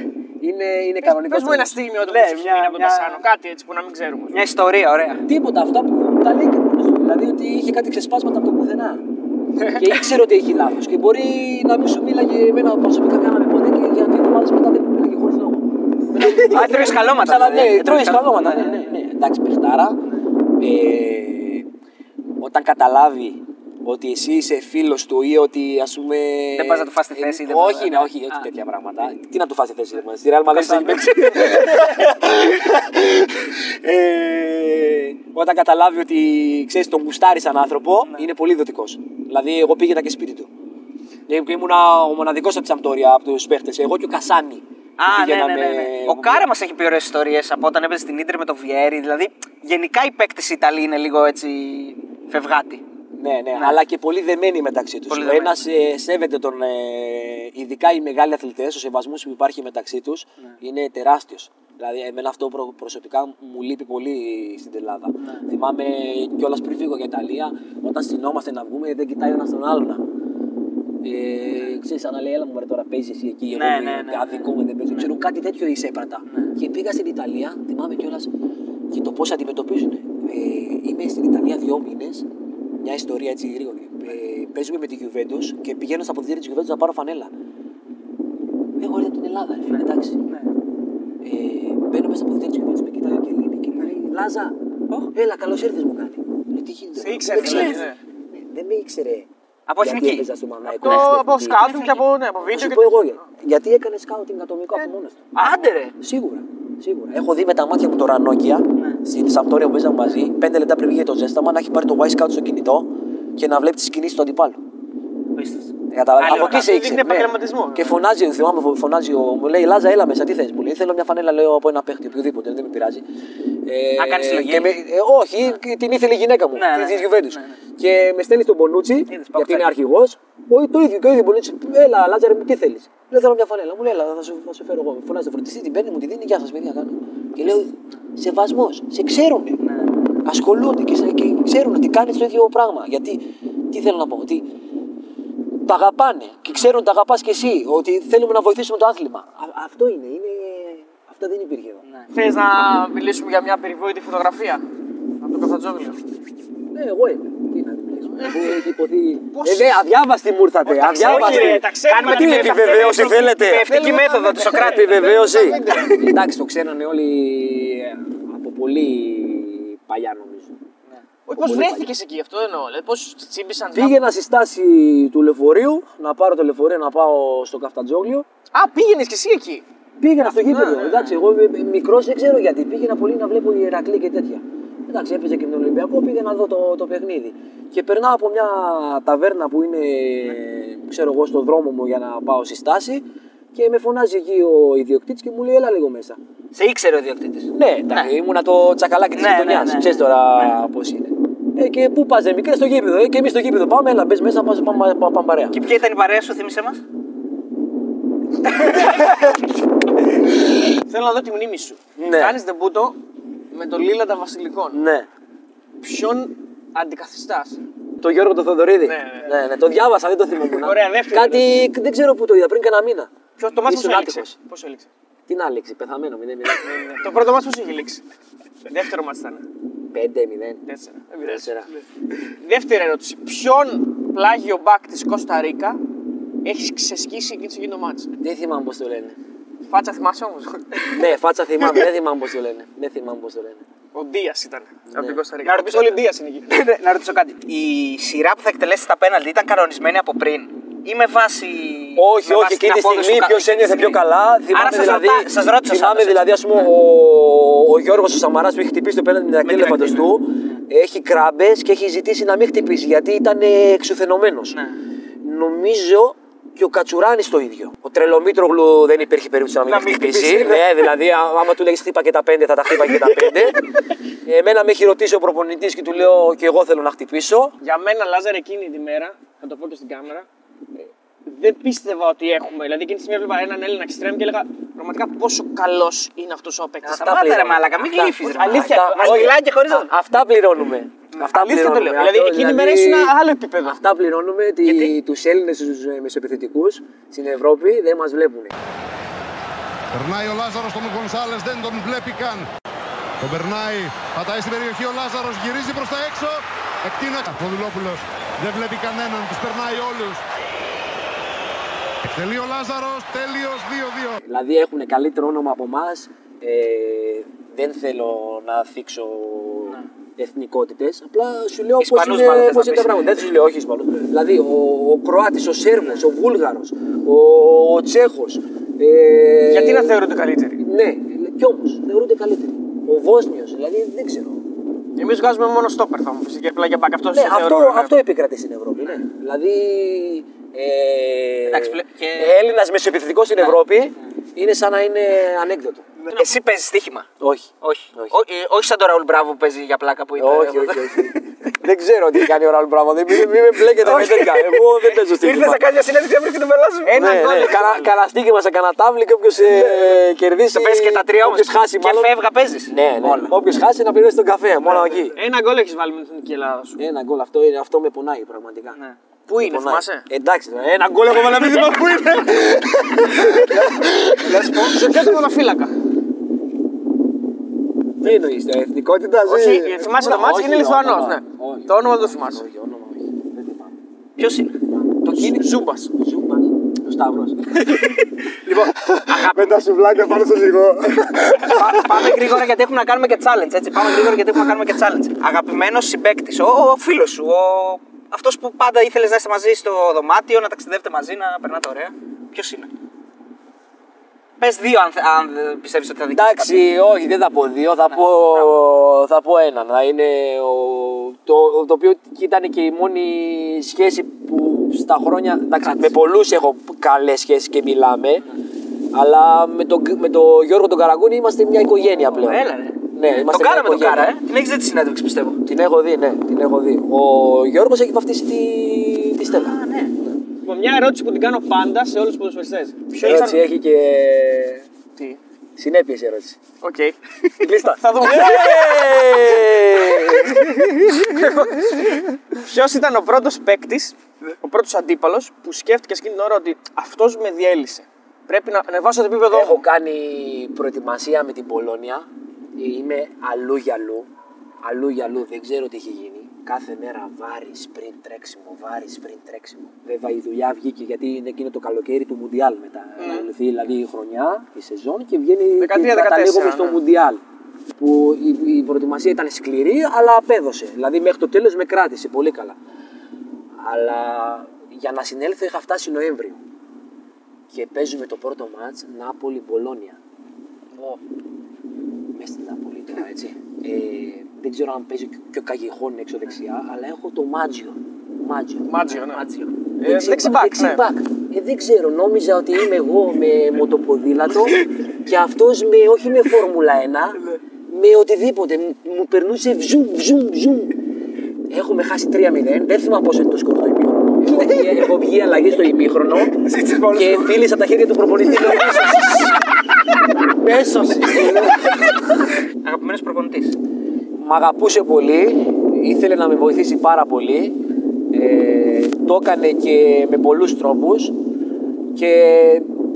Speaker 2: Είναι, είναι κανονικός.
Speaker 3: Πες μου ένα
Speaker 2: τρόπος.
Speaker 3: στιγμίο του
Speaker 1: Ναι,
Speaker 3: που σου
Speaker 1: μια-
Speaker 3: από τον
Speaker 1: μια-
Speaker 3: Κασάνο. Κάτι έτσι που να μην ξέρουμε.
Speaker 1: Μια ιστορία, ωραία.
Speaker 2: Τίποτα, αυτά που τα λέει και μόνος του. Δηλαδή ότι είχε κάτι ξεσπάσματα από το πουθενά. και ήξερε ότι έχει λάθος. Και μπορεί να μην σου μίλαγε εμένα προσωπικά κάναμε ποτέ και για δύο εβδομάδε μετά δεν μου μίλαγε χωρί λόγο.
Speaker 1: Α, τρώει χαλώματα.
Speaker 2: Ξανα,
Speaker 1: δηλαδή.
Speaker 2: ναι,
Speaker 1: Ε,
Speaker 2: τρώει
Speaker 1: τρώεις
Speaker 2: χαλώματα. Ναι, ναι, ναι. Εντάξει, παιχτάρα. Ε, όταν καταλάβει ότι εσύ είσαι φίλος του ή ότι ας πούμε.
Speaker 1: Δεν πας να του φας τη θέση,
Speaker 2: Ε,
Speaker 1: δεν
Speaker 2: όχι,
Speaker 1: πας-
Speaker 2: ναι, όχι, όχι
Speaker 1: Α.
Speaker 2: τέτοια πράγματα. Τι να του φάσει τη θέση, μα. Στη Real Madrid έχει παίξει. Ε, όταν καταλάβει ότι ξέρεις τον γουστάρει σαν άνθρωπο,
Speaker 1: Ναι.
Speaker 2: είναι πολύ ιδιωτικός. Δηλαδή, εγώ πήγαινα και σπίτι του. Ε, και ήμουνα ο μοναδικός από τη Σαμπτόρια από τους παίχτες. Εγώ και ο Κασάνη.
Speaker 1: Α,
Speaker 2: που
Speaker 1: ναι, ναι,
Speaker 2: πηγαίναμε-
Speaker 1: ναι, ναι. Ο Κάρα μας έχει πει ωραίες ιστορίες από όταν έπαιζε στην Ίντερ με το Βιέρι. Δηλαδή, γενικά οι παίκτε Ιταλοί είναι λίγο έτσι φευγάτη.
Speaker 2: Ναι, ναι, αλλά και πολύ δεμένοι μεταξύ τους.
Speaker 1: Πολύ
Speaker 2: Ο
Speaker 1: δεμένοι.
Speaker 2: ένας ε, σέβεται τον. Ε, ειδικά οι μεγάλοι αθλητές, ο σεβασμός που υπάρχει μεταξύ τους
Speaker 1: Ναι.
Speaker 2: είναι τεράστιος. Δηλαδή, εμένα αυτό προ- προσωπικά μου λείπει πολύ στην Ελλάδα.
Speaker 1: Ναι.
Speaker 2: Θυμάμαι κιόλας πριν φύγω για Ιταλία, όταν στυνόμαστε να βγούμε, δεν κοιτάει ο ένας τον άλλον. Ε, ξέρεις, σαν να λέει, έλα μου ρε, τώρα παίζεις εσύ εκεί.
Speaker 1: Ναι,
Speaker 2: εγώ
Speaker 1: ναι,
Speaker 2: είμαι
Speaker 1: ναι, ναι.
Speaker 2: αδικούμε, δεν παίζω. Ξέρω κάτι τέτοιο είσαι έπρατα. Και πήγα στην Ιταλία, θυμάμαι κιόλας και το πώς αντιμετωπίζουν. Ε, είμαι στην Ιταλία δύο μήνες, μια ιστορία έτσι γρήγορη. Ε, παίζουμε με τη Juventus και πηγαίνω στα αποδητήρια της Juventus να πάρω φανέλα. Έχω έρθει από την Ελλάδα, ρε φίλε, εντάξει. Ε, μπαίνω μέσα στα αποδητήρια της Juventus, με κοιτάει ο Κελίνη και μου λέει Λάζα, έλα, καλώς ήρθες μου κάνει. Λέει, τι γίνεται,
Speaker 3: Σε
Speaker 2: ρε,
Speaker 3: ήξερε,
Speaker 2: δεν ξέρω.
Speaker 3: δηλαδή, ναι.
Speaker 2: Ναι, Δεν με ήξερε.
Speaker 1: Από
Speaker 2: γιατί
Speaker 1: εθνική.
Speaker 2: έπαιζα στο Μαναϊκό,
Speaker 3: Το,
Speaker 2: στην
Speaker 3: από
Speaker 2: εθνική.
Speaker 3: σκάουτινγκ και από, ναι, από
Speaker 2: Θα
Speaker 3: βίντεο.
Speaker 2: σου
Speaker 3: και-
Speaker 2: πω εγώ για- γιατί έκανε σκάουτινγκ ατομικό από μόνος του.
Speaker 1: Άντε ρε.
Speaker 2: Σίγουρα. Σίγουρα. Έχω δει με τα μάτια μου το Ρανόκια στην Σαμπτόρια που παίζαμε μαζί, πέντε λεπτά πριν βγει το ζέσταμα, να έχει πάρει το Y Scout στο κινητό και να βλέπει τις κινήσεις του αντιπάλου.
Speaker 1: Πίστευτο.
Speaker 2: Κατάλαβα.
Speaker 3: Άλλο
Speaker 2: Από εκεί
Speaker 3: κάτι,
Speaker 2: σε
Speaker 3: δείχνει
Speaker 2: ήξερε. ναι.
Speaker 3: επαγγελματισμό.
Speaker 2: Και φωνάζει, θυμάμαι, φω- φωνάζει, ο, μου λέει Λάζα, έλα μέσα, τι θες. Μου λέει Θέλω μια φανέλα, λέω από ένα παίχτη, οποιοδήποτε, δεν με πειράζει. Ε,
Speaker 1: Να κάνεις συλλογή.
Speaker 2: και με- ε, όχι, την ήθελε η γυναίκα μου,
Speaker 1: Ναι, ναι,
Speaker 2: της
Speaker 1: ναι.
Speaker 2: Juventus.
Speaker 1: Ναι, ναι.
Speaker 2: Και με στέλνει στον Μπονούτσι, γιατί
Speaker 1: παπουτσάκι.
Speaker 2: είναι αρχηγός. Το ίδιο, και ο ίδιο Μπονούτσι. Έλα, Λάζαρε μου, τι θέλεις. Λέω Θέλω μια φανέλα. Μου λέει Έλα, θα σου, θα σου φέρω εγώ. Με Φωνάζει το φροντιστή, την παίρνει, μου τη δίνει, Γεια σας, παιδιά, κάνω. Και λέω Σεβασμός, σε ξέρουν.
Speaker 1: Ναι.
Speaker 2: Ασχολούνται και, σε- και ξέρουν ότι κάνεις το ίδιο πράγμα. Γιατί, τι θέλω να πω, ότι τα αγαπάνε και ξέρουν ότι τα αγαπάς και εσύ. Ότι θέλουμε να βοηθήσουμε το άθλημα. Α- αυτό είναι, είναι. Αυτό δεν υπήρχε εδώ.
Speaker 3: Θες να μιλήσουμε για μια περιβόητη φωτογραφία; Από τον Καφτατζόγλιο.
Speaker 2: Ναι, εγώ είμαι. Τι να μιλήσουμε. Αφού έχει υποθεί. Ε, ναι, αδιάβαστη μου ήρθατε. Αδιάβαστη.
Speaker 3: ξέρει, τα ξέρουμε,
Speaker 1: Κάνουμε
Speaker 3: τι
Speaker 1: την
Speaker 3: είναι,
Speaker 1: επιβεβαίωση,
Speaker 3: αυτά
Speaker 1: θέλετε.
Speaker 3: είναι
Speaker 1: Ευτική
Speaker 3: Θέλουμε
Speaker 1: μέθοδο
Speaker 3: να
Speaker 1: του Σοκράτη.
Speaker 2: Επιβεβαίωση. Εντάξει, το ξέρανε όλοι ε, από πολύ παλιά νομίζω.
Speaker 3: Όχι, πώς βρέθηκες εκεί, αυτό εννοώ. Δηλαδή, πώς τσίμπησαν.
Speaker 2: Πήγαινα στη στάση του λεωφορείου, να πάρω το λεωφορείο να πάω στο Καφτατζόγλιο.
Speaker 3: Α, πήγαινες κι εσύ εκεί.
Speaker 2: Πήγαινα στο γήπεδο.
Speaker 3: ναι, ναι.
Speaker 2: Εντάξει, εγώ μικρός δεν ξέρω γιατί. Πήγαινα πολύ να βλέπω Ηρακλή και τέτοια. Εντάξει, έπαιζε και με τον Ολυμπιακό, πήγα να δω το, το παιχνίδι. Και περνάω από μια ταβέρνα που είναι, ξέρω εγώ, στο δρόμο μου για να πάω στη στάση. Και με φωνάζει εκεί ο ιδιοκτήτης και μου λέει: Έλα λίγο μέσα.
Speaker 1: Σε ήξερε ο ιδιοκτήτης.
Speaker 2: Ναι, εντάξει, ήμουνα το τσακαλάκι της
Speaker 1: Ναι,
Speaker 2: γειτονιάς.
Speaker 1: ναι, ναι.
Speaker 2: Ξέρεις τώρα πώς είναι. Ε, και πού πας, δεν μικρές στο γήπεδο. Ε, και εμείς στο γήπεδο πάμε, έλα, μπες μέσα, πάμε, πάμε, πάμε, πάμε παρέα.
Speaker 1: Και ποια ήταν η παρέα σου, θύμισε μας;
Speaker 3: Θέλω να δω τη μνήμη σου.
Speaker 2: Ναι.
Speaker 3: Κάνεις δεμπούτο με το Λίλαντα Βασιλικών.
Speaker 2: Ναι.
Speaker 3: Ποιον αντικαθιστάς;
Speaker 2: Το Γιώργο το Θοδωρίδη.
Speaker 3: Ναι, ναι,
Speaker 2: ναι, ναι, το διάβασα, δεν το θυμόμουν.
Speaker 3: Ωραία, δεύτερη
Speaker 2: Κάτι δεν ξέρω πού το είδα, πριν κανένα μήνα.
Speaker 3: Ποιος το μάτι
Speaker 2: Ήσουν
Speaker 3: πώ έληξε.
Speaker 2: άτυχος.
Speaker 3: Πώς έληξε.
Speaker 2: Τι να λέξει, πεθαμένο, 0-0.
Speaker 3: το πρώτο μάτι πώ είχε λήξει. Δεύτερο μάτι ήταν.
Speaker 2: 5-0.
Speaker 3: Τέσσερα. Δεν πειράζει.
Speaker 2: Τέσσερα.
Speaker 3: Δεύτερη ερώτηση. Ποιον πλάγιο μπακ της Κώστα Ρίκα έχεις ξεσκίσει εκείνη το γίνο μάτς;
Speaker 2: Δεν θυμάμαι πώς το λένε.
Speaker 3: Φάτσα θυμάσαι όμως;
Speaker 2: ναι, φάτσα θυμάμαι, δεν θυμάμαι πώς το λένε. Δεν θυμάμαι πώς το λένε.
Speaker 3: Ο Ντίας ήταν. Από την Κώστα
Speaker 1: Να
Speaker 3: Ρίκα.
Speaker 1: ρωτήσω-
Speaker 3: Όλοι Ντίας είναι εκεί.
Speaker 1: Ναι, να ρωτήσω κάτι. Η σειρά που θα εκτελέσει τα πέναλτι ήταν κανονισμένη από πριν ή με βάση.
Speaker 2: Όχι,
Speaker 1: με
Speaker 2: όχι,
Speaker 1: βάση
Speaker 2: εκείνη τη
Speaker 1: την απόδοση
Speaker 2: στιγμή
Speaker 1: του κα-
Speaker 2: ποιος
Speaker 1: εκείνη τη
Speaker 2: ένιωθε πιο
Speaker 1: στιγμή.
Speaker 2: καλά. Θυμάμαι
Speaker 1: Άρα σας
Speaker 2: δηλαδή,
Speaker 1: ρωτά- σας ρώτησα
Speaker 2: θυμάμαι
Speaker 1: σαν-
Speaker 2: δηλαδή, ας πούμε, ο, ο Γιώργος ο Σαμαράς που έχει χτυπήσει το πέναντι με την
Speaker 1: την
Speaker 2: ελέφαντο
Speaker 1: ακτή,
Speaker 2: του. Έχει κράμπες και έχει ζητήσει να μην χτυπήσει γιατί ήταν εξουθενωμένος.
Speaker 1: Ναι.
Speaker 2: Νομίζω και ο Κατσουράνης το ίδιο. Ο Τρελομήτρογλου δεν υπήρχε περίπτωση να μην
Speaker 1: Να
Speaker 2: έχει
Speaker 1: μην
Speaker 2: χτυπήσει.
Speaker 1: χτυπήσει, ναι.
Speaker 2: ναι, δηλαδή, α- άμα του λέγεις χτύπα και τα πέντε, θα τα χτύπα και τα πέντε. Εμένα με έχει ρωτήσει ο προπονητής και του λέω και εγώ θέλω να χτυπήσω.
Speaker 3: Για μένα, Λάζαρ, εκείνη τη μέρα, θα το πω και στην κάμερα, ε, δεν πίστευα ότι έχουμε. Δηλαδή, εκείνη τη στιγμή έβλεπα έναν Έλληνα εξτρέμ και έλεγα πραγματικά πόσο καλός είναι αυτός ο παίκτης.
Speaker 2: Αυτά
Speaker 1: Σταμάτα ρε
Speaker 2: πληρώνουμε.
Speaker 1: μαλακα, μην
Speaker 2: Αυτά-
Speaker 1: γλύφεις, ρε.
Speaker 3: Αλήθεια,
Speaker 2: Αυτά-
Speaker 3: μας
Speaker 2: όχι,
Speaker 1: μιλάει και χωρίς
Speaker 2: α-
Speaker 1: να-
Speaker 2: Αυτά πληρώνουμε. Αυτά
Speaker 3: Αλήθεια το λέω.
Speaker 2: πληρώνουμε.
Speaker 3: Δηλαδή,
Speaker 2: Αυτό,
Speaker 3: εκείνη η μέρα ήσουν άλλο επίπεδο.
Speaker 2: Αυτά πληρώνουμε τη,
Speaker 1: Γιατί;
Speaker 2: τους Έλληνες τους ε, μεσοεπιθετικούς στην Ευρώπη δεν μας βλέπουν.
Speaker 8: Περνάει ο Λάζαρος τον Γκονσάλες, δεν τον βλέπει καν. Τον περνάει, πατάει στην περιοχή ο Λάζαρος, γυρίζει προς τα έξω. Εκτείναξε. Ο Δουλόπουλος δεν βλέπει κανέναν, τους περνάει όλους. Εκτελεί ο Λάζαρος, τέλειος 2-2.
Speaker 2: Δηλαδή έχουν καλύτερο όνομα από εμάς. Ε, δεν θέλω να θίξω εθνικότητες. Απλά σου λέω πώς
Speaker 1: Ισπανούς
Speaker 2: είναι,
Speaker 1: μάλλον θες
Speaker 2: πώς
Speaker 1: να
Speaker 2: είναι τα
Speaker 1: πεις.
Speaker 2: πράγματα. Δεν σου λέω, όχι Ισπανούς. Δηλαδή ο, ο Κροάτης, ο Σέρβος, ο Βούλγαρος, ο, ο Τσέχος. Ε,
Speaker 3: Γιατί να θεωρούνται καλύτεροι;
Speaker 2: Ναι, κι όμως θεωρούνται καλύτεροι. Ο Βόσνιος, δηλαδή δεν ξέρω.
Speaker 3: Εμείς βγάζουμε μόνο στόπερ, θα μου πει και πλάγια μπακ. Αυτό
Speaker 2: Ναι,
Speaker 3: σε
Speaker 2: αυτό,
Speaker 3: θεωρώ,
Speaker 2: αυτό επικρατεί στην Ευρώπη. Ναι. Δηλαδή. Ε,
Speaker 1: Εντάξει, πλε- και-
Speaker 2: Έλληνας μεσοεπιθετικός στην Ευρώπη είναι σαν να είναι ανέκδοτο.
Speaker 1: Εσύ παίζεις στοίχημα;
Speaker 2: Όχι.
Speaker 1: Όχι.
Speaker 2: Όχι.
Speaker 1: Ό- ε, όχι σαν το Ραούλ Μπράβο που παίζει για πλάκα που είπε.
Speaker 2: Όχι, όχι, όχι. δεν ξέρω τι κάνει ο Ραούλ Μπράβο. Δεν, μην, μην με μπλέκετε με τέτοια. Εγώ δεν παίζω στοίχημα.
Speaker 1: Ήρθες να κάνει μια συνέντευξη και το πελά σου.
Speaker 3: Ένα
Speaker 2: ναι,
Speaker 3: γκολ.
Speaker 2: ναι. Κανα, κανένα στοίχημα σε κανένα τάβλι και όποιος ε, κερδίσει.
Speaker 1: Το παίζει και τα τρία όμως.
Speaker 2: όποιος χάσει,
Speaker 1: Και
Speaker 2: μάλλον.
Speaker 1: φεύγα παίζεις.
Speaker 2: Ναι, ναι. Όποιος χάσει να πληρώσει τον καφέ. Μόνο εκεί.
Speaker 3: Ένα γκολ έχεις βάλει με την εθνική Ελλάδα σου.
Speaker 2: Ένα γκολ αυτό, είναι- αυτό με πονάει πραγματικά.
Speaker 1: Ναι.
Speaker 3: Πού είναι,
Speaker 2: Πονάει.
Speaker 3: θυμάσαι;
Speaker 2: Εντάξει, τώρα, ένα γκολ έχω βάλει να μην θυμάμαι πού είναι.
Speaker 3: Σε ποιο τερματοφύλακα.
Speaker 2: Τι εννοείς, το εθνικότητα
Speaker 3: Όχι,
Speaker 2: ζει-
Speaker 3: θυμάσαι το
Speaker 2: Όχι,
Speaker 3: μάτσο και είναι
Speaker 2: όχι,
Speaker 3: Λιθουανός.
Speaker 2: όνομα.
Speaker 3: Ναι.
Speaker 2: Όχι.
Speaker 3: Το όνομα δεν το θυμάσαι.
Speaker 2: Όχι, όνομα όχι. Δεν θυμάμαι.
Speaker 1: Ποιος είναι;
Speaker 2: Το κίνημα.
Speaker 3: Ζούμπας.
Speaker 2: Ζούμπας. Ο Σταύρος.
Speaker 1: Λοιπόν,
Speaker 2: Με τα σουβλάκια πάνω στο ζυγό.
Speaker 1: πά- πάμε γρήγορα γιατί έχουμε να κάνουμε και challenge. Έτσι. Πάμε γρήγορα γιατί έχουμε να κάνουμε και challenge. Αγαπημένος συμπέκτη, ο, ο φίλος σου, ο... αυτός που πάντα ήθελες να είστε μαζί στο δωμάτιο, να ταξιδεύετε μαζί, να περνάτε ωραία. Ποιος είναι; Πες δύο αν, θε- αν πιστεύεις ότι θα δείξεις.
Speaker 2: Εντάξει, όχι, δεν θα πω δύο, θα, πω, θα πω ένα. Να είναι ο, το, το οποίο ήταν και η μόνη σχέση που στα χρόνια. Εντάξει, με πολλούς έχω καλές σχέσεις και μιλάμε. Αλλά με τον με το Γιώργο τον Καραγκούνη είμαστε μια οικογένεια πλέον.
Speaker 1: Έλα, ρε.
Speaker 2: Ναι,
Speaker 1: Το
Speaker 2: είμαστε μια
Speaker 1: κάναμε τον
Speaker 2: οικογένεια.
Speaker 1: κάρα, ε. Την έχεις δει τη συνέντευξη, πιστεύω.
Speaker 2: Την έχω δει, ναι, την έχω δει. Ο Γιώργος έχει βαφτίσει τη, τη Στέλλα.
Speaker 1: Α, ναι.
Speaker 3: Λοιπόν, μια ερώτηση που την κάνω πάντα σε όλους τους ποδοσφαιριστές. Ποιος
Speaker 2: ερώτηση
Speaker 3: ήταν.
Speaker 2: έχει και
Speaker 3: Τι;
Speaker 2: συνέπειες η ερώτηση.
Speaker 3: Οκ.
Speaker 2: Λίστα.
Speaker 3: Θα δούμε. Ποιος ήταν ο πρώτος παίκτης, ο πρώτος αντίπαλος που σκέφτηκες εκείνη την ώρα ότι αυτός με διέλυσε. Πρέπει να ανεβάσω το επίπεδο
Speaker 2: Έχω
Speaker 3: μου.
Speaker 2: κάνει προετοιμασία με την Μπολόνια. Είμαι αλλού για αλλού. Αλλού για αλλού. Δεν ξέρω τι έχει γίνει. Κάθε μέρα βάρη, σπριντ, τρέξιμο, βάρη, σπριντ, τρέξιμο. Βέβαια η δουλειά βγήκε γιατί είναι εκείνο το καλοκαίρι του Μουντιάλ μετά. Να ολοκληρωθεί δηλαδή η χρονιά, η σεζόν και βγαίνει
Speaker 3: Δεκαετία
Speaker 2: και καταλήγουμε
Speaker 3: 14,
Speaker 2: στο
Speaker 3: ναι.
Speaker 2: Μουντιάλ. Που η, η προετοιμασία ήταν σκληρή, αλλά απέδωσε. Δηλαδή μέχρι το τέλος με κράτησε πολύ καλά. Αλλά για να συνέλθω είχα φτάσει Νοέμβριο. Και παίζουμε το πρώτο μάτς Νάπολη-Μπολόνια. Μέσα στην Νάπολη τώρα, έτσι. Ε, δεν ξέρω αν παίζει και ο Καγιχόν έξω δεξιά, αλλά έχω το Μάτζιο. Μάτζιο.
Speaker 3: Μάτζιο, ναι.
Speaker 2: Μάτζιο.
Speaker 3: Ε, δεξιμπάκ,
Speaker 2: δεξι
Speaker 3: ναι.
Speaker 2: μπακ. Ε, δεν ξέρω, νόμιζα ότι είμαι εγώ με μοτοποδήλατο και αυτός με, όχι με Φόρμουλα 1, με οτιδήποτε. Μου, μου περνούσε βζουμ, βζουμ, βζουμ. Έχουμε χάσει 3-0. Δεν θυμάμαι πόσο είναι το σκορ στο ημίχρονο. Έχω βγει- Έχω βγει αλλαγή στο ημίχρονο και φίλησα τα χέρια του προπονητή. Λέω, «Με έσωσε». Με έσωσε.
Speaker 1: Αγαπημένος προπονητής.
Speaker 2: Μ' αγαπούσε πολύ, ήθελε να με βοηθήσει πάρα πολύ. Ε, το έκανε και με πολλούς τρόπους και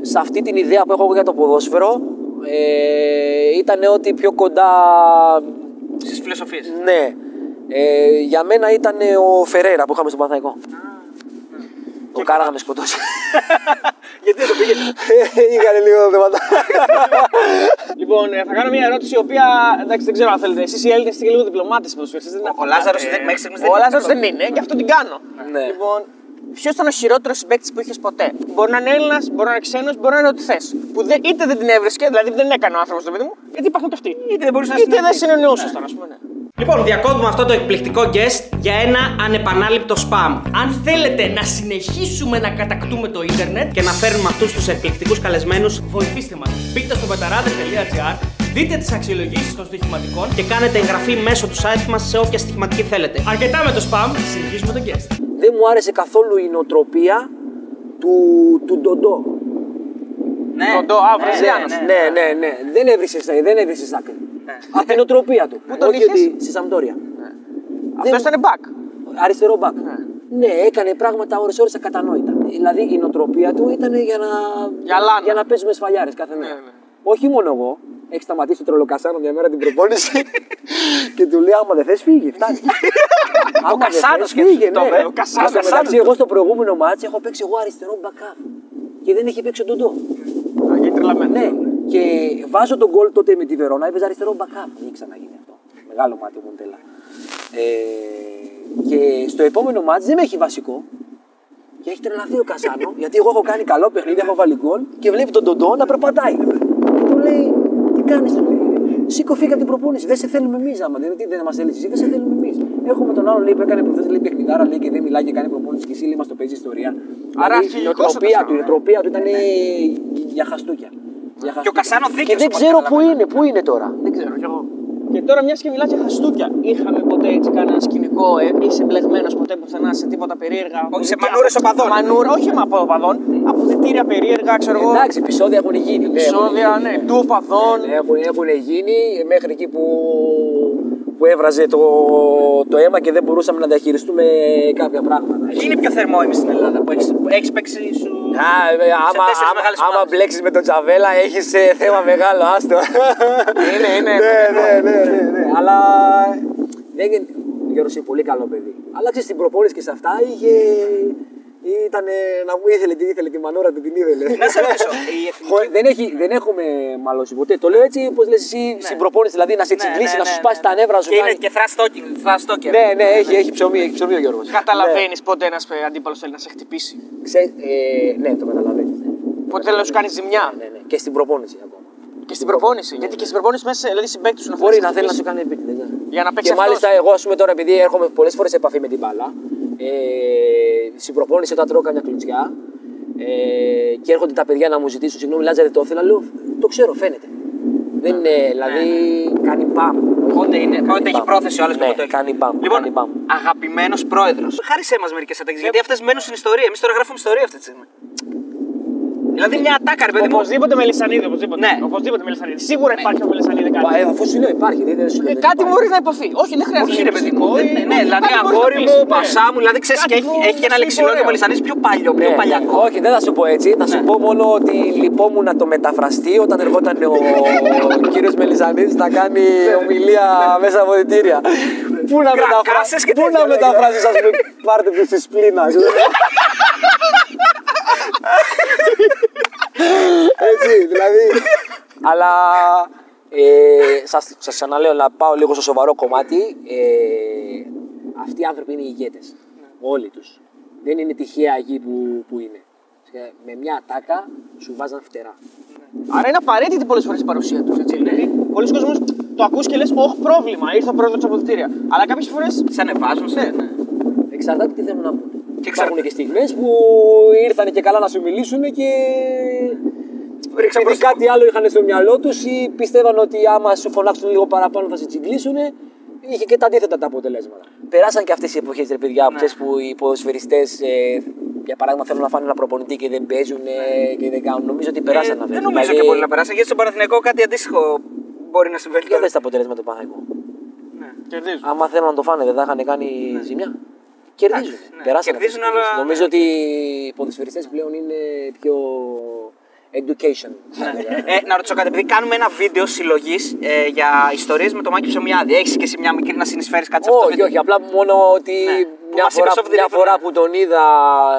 Speaker 2: σε αυτή την ιδέα που έχω εγώ για το ποδόσφαιρο ε, ήταν ότι πιο κοντά,
Speaker 1: Στις φιλοσοφίες.
Speaker 2: ναι, ε, για μένα ήταν ο Φεραίρα που είχαμε στον Παναθαϊκό. Το κάρα να με σκοτώσει.
Speaker 1: Γιατί δεν το πήγε.
Speaker 2: Είχαν λίγο θέματα.
Speaker 3: Λοιπόν, ε, θα κάνω μια ερώτηση η οποία εντάξει, δεν ξέρω αν θέλετε. Εσείς οι Έλληνες είστε και λίγο διπλωμάτες ποδοσφαιριστέ.
Speaker 1: Ο Λάζαρος δεν- μέχρι στιγμής δεν
Speaker 3: Ο
Speaker 1: είναι
Speaker 3: Λάζαρος
Speaker 1: αυτό.
Speaker 3: δεν είναι, γι' αυτό την κάνω.
Speaker 2: Ναι.
Speaker 3: Λοιπόν, ποιος ήταν ο χειρότερος συμπαίκτης που είχες ποτέ; Μπορεί να είναι Έλληνας, μπορεί να είναι ξένος, μπορεί να είναι ό,τι θες. Που δεν, είτε δεν την έβρισκε, δηλαδή δεν έκανε ο άνθρωπος το παιδί μου, γιατί υπάρχουν και αυτοί.
Speaker 1: Είτε δεν μπορούσε να
Speaker 3: Είτε δεν
Speaker 1: συνεννοηθεί.
Speaker 3: συνεννοούσασταν, ας πούμε. Ναι.
Speaker 1: Λοιπόν, διακόπτουμε αυτό το εκπληκτικό guest για ένα ανεπανάληπτο spam.
Speaker 9: Αν θέλετε να συνεχίσουμε να κατακτούμε το ίντερνετ,
Speaker 1: Και να φέρνουμε αυτούς τους εκπληκτικούς καλεσμένους
Speaker 9: βοηθήστε μας. Μπείτε στο πεταράδε.gr, δείτε τις αξιολογήσεις των στοιχηματικών
Speaker 1: και κάνετε εγγραφή μέσω του site μας σε όποια στοιχηματική θέλετε.
Speaker 9: Αρκετά με το spam, συνεχίζουμε το guest.
Speaker 2: Δεν μου άρεσε καθόλου η νοοτροπία του, του Ντοντό.
Speaker 1: Ναι,
Speaker 3: Τον Ντο, α, Βραζιλιάνος.
Speaker 2: Ναι, ναι, ναι. Δεν έβρισες δεν έβρισες άκρη. Από την οτροπία του.
Speaker 3: τον
Speaker 2: Όχι
Speaker 3: είχες;
Speaker 2: ότι στη Σαμπτόρια.
Speaker 3: Αυτός ήταν back.
Speaker 2: Αριστερό μπακ. Ναι, έκανε πράγματα ώρες-ώρες ακατανόητα. Δηλαδή η νοοτροπία του ήταν για να,
Speaker 3: Για λάνα.
Speaker 2: για να παίζουμε σφαλιάρες κάθε μέρα.
Speaker 3: ναι.
Speaker 2: Όχι μόνο εγώ. Έχει σταματήσει το τρελοκασάνο μια μέρα την προπόνηση και του λέει: Άμα δεν θες, φύγει. Φτάνει. Άμα δεν
Speaker 1: Κασάνος
Speaker 2: θες, φύγε.
Speaker 1: σκέφτεται,
Speaker 2: Ναι.
Speaker 1: το, ο Κασάνος.
Speaker 2: Στο μεταξύ, εγώ στο προηγούμενο μάτσο έχω παίξει εγώ αριστερό μπακάπ και δεν έχει παίξει ο Ντοντό.
Speaker 3: Α, Γιατί τρελαμένος.
Speaker 2: Ναι, και βάζω τον γκολ τότε με τη Βερόνα, έπαιζε αριστερό backup. Δεν ξαναγίνει αυτό. Μεγάλο μάτι ο Μοντέλα. Ε, και στο επόμενο μάτς δεν με έχει βασικό. Και έχει τρελαθεί ο Κασάνο, γιατί εγώ έχω κάνει καλό παιχνίδι, έχω βάλει γκολ και βλέπει τον Ντοντό να περπατάει. Και του λέει, τι κάνεις, του λέει. Σήκω, φύγα από την προπόνηση. Δεν σε θέλουμε εμείς. Άμα δεν, τι, δεν μας θέλει εσύ, δεν σε θέλουμε εμείς. Έχουμε τον άλλο λέει, που έκανε προχθές λέει παιχνιδάρα λέει, και δεν μιλάει και κάνει προπόνηση και εσύ λέει, μας το παίζεις ιστορία.
Speaker 3: Άρα
Speaker 2: δηλαδή, η
Speaker 3: αρχηγικός
Speaker 2: νοοτροπία
Speaker 3: ο
Speaker 2: του, η
Speaker 3: Κασάνο,
Speaker 2: νοοτροπία του ήταν για χαστούκια. Για
Speaker 1: Και ο Κασάνο δίκαιος,
Speaker 2: Και δεν
Speaker 1: από ό,τι
Speaker 2: ξέρω πού
Speaker 1: καταλαβαίνω.
Speaker 2: είναι, πού είναι τώρα.
Speaker 3: Δεν ξέρω κι εγώ. Και τώρα μιας και μιλάς για χαστούκια. Είχαμε ποτέ έτσι κανένα σκηνικό, ε, είσαι μπλεγμένος ποτέ πουθενά σε τίποτα περίεργα.
Speaker 1: Όχι, σε
Speaker 3: Αποδυτήρια-
Speaker 1: μανούρες οπαδών.
Speaker 3: Μανούρα, όχι μα από οπαδών. Αποδητήρια περίεργα, ξέρω εγώ.
Speaker 2: Εντάξει, επεισόδια έχουν γίνει. ναι,
Speaker 3: Επεισόδια,
Speaker 2: έχουν
Speaker 3: ναι,
Speaker 2: γίνει.
Speaker 3: του οπαδών.
Speaker 2: Ναι, Έχουν, έχουν γίνει μέχρι εκεί που, που έβραζε το, το αίμα και δεν μπορούσαμε να διαχειριστούμε κάποια πράγματα.
Speaker 1: Ποιοι είναι πιο θερμό εμεί στην Ελλάδα που έχει έχεις παίξει σου.
Speaker 2: Α, ε, άμα,
Speaker 1: τέσσερις
Speaker 2: άμα,
Speaker 1: μεγάλες
Speaker 2: άμα
Speaker 1: ομάδες.
Speaker 2: μπλέξεις με τον Τζαβέλα έχεις ε, θέμα μεγάλο, άστο.
Speaker 3: Είναι, είναι.
Speaker 2: ναι, ναι, ναι, ναι, ναι. Αλλά δεν είναι... Ο Γιώργος είναι πολύ καλό παιδί. Αλλά ξέρεις στην προπόνηση και σε αυτά είχε... Ήταν να μου ήθελε τι ήθελε, τη μανούρα του την ήθελε.
Speaker 1: Να σε ρωτήσω, η εθνική-
Speaker 2: Χω- δεν, έχει, δεν έχουμε μαλώσει ποτέ. Το λέω έτσι όπως λες εσύ στην προπόνηση, δηλαδή να σε
Speaker 1: Ναι,
Speaker 2: τσιγκλίσει,
Speaker 1: ναι,
Speaker 2: να σου
Speaker 1: ναι,
Speaker 2: σπάσει
Speaker 1: ναι.
Speaker 2: τα νεύρα σου.
Speaker 1: Και είναι
Speaker 2: κάνει.
Speaker 1: και thrust talking, thrust talker.
Speaker 2: Ναι, ναι, έχει, έχει ψωμί, έχει ψωμί ο Γιώργος.
Speaker 3: Καταλαβαίνεις πότε ένας αντίπαλος θέλει να σε χτυπήσει.
Speaker 2: Ξέ- ε, ναι, το καταλαβαίνει. Ναι.
Speaker 3: Πότε θέλεις να σου κάνει ζημιά.
Speaker 2: Ναι, ναι. Και στην προπόνηση ακόμα.
Speaker 3: Και στην προπόνηση. Γιατί και στην προπόνηση μέσα, δηλαδή συμπαίκτη σου να
Speaker 2: Μπορεί
Speaker 3: θέλεις
Speaker 2: να θέλει να
Speaker 3: χτυπήσεις.
Speaker 2: σου κάνει επίτηδε. Ναι.
Speaker 3: Για να παίξεις
Speaker 2: Και
Speaker 3: αυτός.
Speaker 2: μάλιστα εγώ, ας πούμε, τώρα επειδή έρχομαι πολλές φορές σε επαφή με την μπάλα, Ε, στην προπόνηση όταν τρώω καμιά κλουτσιά ε, και έρχονται τα παιδιά να μου ζητήσουν συγγνώμη, Λάζαρε το ήθελα, λέω το ξέρω, φαίνεται. Δεν είναι, δηλαδή κάνει μπαμ.
Speaker 1: Πότε, είναι,
Speaker 2: Κάνει
Speaker 1: πότε έχει
Speaker 2: μπαμ.
Speaker 1: πρόθεση ο άλλος
Speaker 2: Ναι, κάνει μπαμ.
Speaker 1: Λοιπόν,
Speaker 2: κάνει μπαμ.
Speaker 1: αγαπημένος πρόεδρος. Χάρισέ μας μερικές ατάκες, γιατί αυτές μένουν στην ιστορία. Εμείς τώρα γράφουμε ιστορία αυτή τη στιγμή. Δηλαδή μια ατάκα, ρε παιδί μου.
Speaker 3: Οπωσδήποτε Μελισανίδη, οπωσδήποτε.
Speaker 1: Ναι.
Speaker 3: Οπωσδήποτε Μελισανίδη. Σίγουρα υπάρχει ο Μελισανίδη κάτι.
Speaker 2: Ε, αφού σου λέω υπάρχει, δεν δεν σου λέω.
Speaker 3: Ε,
Speaker 2: δεν
Speaker 3: κάτι
Speaker 2: υπάρχει.
Speaker 3: μπορεί να υποθεί. Όχι, δεν χρειάζεται.
Speaker 1: Όχι,
Speaker 3: να
Speaker 1: ρε
Speaker 3: είναι
Speaker 1: παιδί
Speaker 3: φυσικό,
Speaker 1: μου. δεν-
Speaker 3: ε,
Speaker 1: Ναι, δηλαδή
Speaker 3: κάτι μπορεί να
Speaker 1: αγόρι
Speaker 3: πεις,
Speaker 1: μου,
Speaker 3: ναι.
Speaker 1: πασά μου, δηλαδή ξέρεις
Speaker 3: Κάτι
Speaker 1: και έχει,
Speaker 3: που
Speaker 1: έχει ένα
Speaker 3: να
Speaker 1: λεξιλόγιο
Speaker 3: ωραίο.
Speaker 1: Μελισανίδη πιο παλιό, πιο
Speaker 2: Ναι,
Speaker 1: παλιακό.
Speaker 2: όχι, δεν θα σου πω έτσι. Θα σου
Speaker 1: Ναι.
Speaker 2: πω μόνο ότι λυπόμουν να το μεταφραστεί όταν ερχόταν ο κύριος Μελισανίδης να κάνει ομιλία μέσα από διτήρια. Πού να
Speaker 1: Κρακάσες
Speaker 2: μεταφράσει,
Speaker 1: και
Speaker 2: πού
Speaker 1: τέτοια,
Speaker 2: να
Speaker 1: λέγε.
Speaker 2: μεταφράσει, ας πούμε, πάρτε του τη σπλήνα. Έτσι, δηλαδή. Αλλά ε, σας, σας ξαναλέω να πάω λίγο στο σοβαρό κομμάτι. Ε, αυτοί οι άνθρωποι είναι ηγέτες. Όλοι τους. Δεν είναι τυχαία εκεί που, που είναι. Και Με μια ατάκα σου βάζαν φτερά.
Speaker 3: Άρα είναι απαραίτητη πολλές φορές η παρουσία τους. Δηλαδή, πολλοί κόσμοι το ακούς και λες: Όχι, πρόβλημα, ήρθε ο πρόεδρο από αποδητήρια. Αλλά κάποιες φορές.
Speaker 1: Σε ανεβάζουν, σε, ναι.
Speaker 2: Εξαρτάται τι θέλουν να πούν.
Speaker 1: Και
Speaker 2: Υπάρχουν
Speaker 1: εξαρτάται.
Speaker 2: και στιγμές που ήρθαν και καλά να σου μιλήσουν και
Speaker 1: Ρίξα
Speaker 2: επειδή
Speaker 1: προς το-
Speaker 2: κάτι άλλο είχαν στο μυαλό τους ή πιστεύαν ότι άμα σου φωνάξουν λίγο παραπάνω θα σε τσιγκλίσουν. Είχε και τα αντίθετα τα αποτελέσματα. Περάσαν και αυτές οι εποχές, ρε παιδιά,
Speaker 1: Ναι.
Speaker 2: ξέρεις, που οι ποδοσφαιριστές, ε, για παράδειγμα, θέλουν να φάνε ένα προπονητή και δεν παίζουν ε, και δεν κάνουν. Νομίζω ότι περάσαν
Speaker 1: Ε,
Speaker 2: αυτέ.
Speaker 1: Δεν νομίζω και πολύ να περάσει, γιατί στον Παναθηναϊκό κάτι αντίστοιχο μπορεί να συμβαίνει.
Speaker 2: Για δες τα αποτελέσματα του Παναγικού.
Speaker 3: Κερδίζουν.
Speaker 2: Άμα θέλουν να το φάνε, δεν θα είχαν κάνει ζημιά. Κερδίζουν.
Speaker 1: ναι.
Speaker 2: Περάσαν
Speaker 1: Κερδίζουν,
Speaker 2: αυτές τις
Speaker 1: αλλά-
Speaker 2: εποχές. Νομίζω ότι οι ποδοσφαιριστές πλέον είναι πιο education. θα έλεγα.
Speaker 1: Ε, να ρωτήσω κάτι, επειδή κάνουμε ένα βίντεο συλλογής ε, για ιστορίες με το Μάκη Ψωμιάδη. Έχεις και εσύ μια μικρή να συνεισφέρεις κάτι σε αυτό το
Speaker 2: όχι,
Speaker 1: βίντεο;
Speaker 2: όχι, απλά μόνο ότι
Speaker 1: Ναι. Που
Speaker 2: μια,
Speaker 1: μας
Speaker 2: φορά,
Speaker 1: είπες off the
Speaker 2: μια
Speaker 1: record,
Speaker 2: φορά
Speaker 1: ναι.
Speaker 2: που τον είδα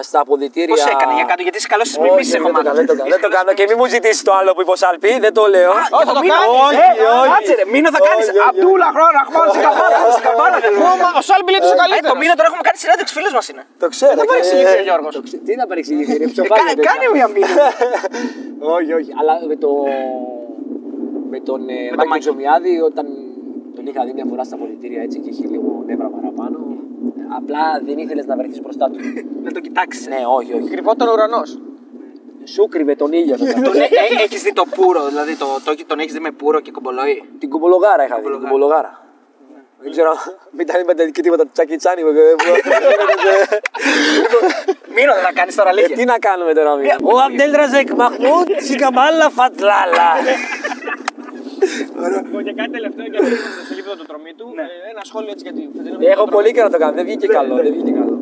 Speaker 2: στα αποδητήρια.
Speaker 1: Πώς έκανε για κάτω, γιατί είσαι καλό στις
Speaker 2: Όχι,
Speaker 1: μιμήσει,
Speaker 2: δεν
Speaker 1: έχω
Speaker 2: το
Speaker 1: μάθει.
Speaker 2: κάνω, δεν το κάνω, δεν το κάνω και μην μου ζητήσεις το άλλο που είπε ο Σαλπί, δεν το λέω.
Speaker 1: Όχι, θα το κάνεις;
Speaker 2: Όχι, όχι.
Speaker 1: Κάτσε ρε, μήνο θα κάνεις.
Speaker 2: Όχι, όχι, όχι.
Speaker 1: Απτούλα, χρόνο, ραχμάν, σε καμπάνα. Σε καμπάνα, δεν
Speaker 3: Ρώμα, ο Σάλμπι λέει τους
Speaker 1: Ε, το
Speaker 3: καλύτερο.
Speaker 1: μήνα τώρα έχουμε κάνει συνέντευξη, φίλος μας είναι.
Speaker 2: Το ξέρω.
Speaker 3: Δεν
Speaker 2: και-
Speaker 3: παρεξηγηθεί ο Γιώργος.
Speaker 2: το ξε- Τι να παρεξηγηθεί, ρε,
Speaker 1: Ε,
Speaker 2: ψοφάγια
Speaker 1: κα-
Speaker 2: τέτοια.
Speaker 1: Κάνε μια μήνυμα.
Speaker 2: όχι, όχι. Αλλά με, το... με τον ε,
Speaker 1: τον
Speaker 2: Μάκη
Speaker 1: Μάκη.
Speaker 2: Ψωμιάδη, όταν τον είχα δει μια φορά στα πολιτήρια έτσι και είχε λίγο νεύρα παραπάνω, απλά δεν ήθελες να βρεθείς μπροστά του.
Speaker 1: Να το κοιτάξει.
Speaker 2: ναι, όχι, όχι.
Speaker 3: Κρυβόταν ο ουρανός.
Speaker 2: Σου κρύβε τον ήλιο.
Speaker 1: Έχεις δει το πουρο, δηλαδή το, το, τον έχεις δει με πουρο και κομπολόι;
Speaker 2: την κουμπολογάρα είχα δει. Την
Speaker 1: Κουμπολογάρα.
Speaker 2: κουμπολογάρα. Δεν ξέρω, μην τα είπατε και τίποτα του Τσάκι Τσάνι. που-
Speaker 1: Μήνο δεν θα κάνεις τώρα
Speaker 2: Ε,
Speaker 1: λίγη.
Speaker 2: Τι να κάνουμε τώρα, μη. Ο Αμπτέλ Ραζέκ Μαχμούτ, Σικαμάλα Φατλάλα.
Speaker 3: Λοιπόν, και κάτι τελευταίο για να είμαστε στο γήπεδο του τρομή του. Ε, Ένα σχόλιο έτσι για τη φετινή
Speaker 2: Έχω πολύ καιρό να το κάνω, δεν βγήκε καλό. Δεν βγήκε καλό.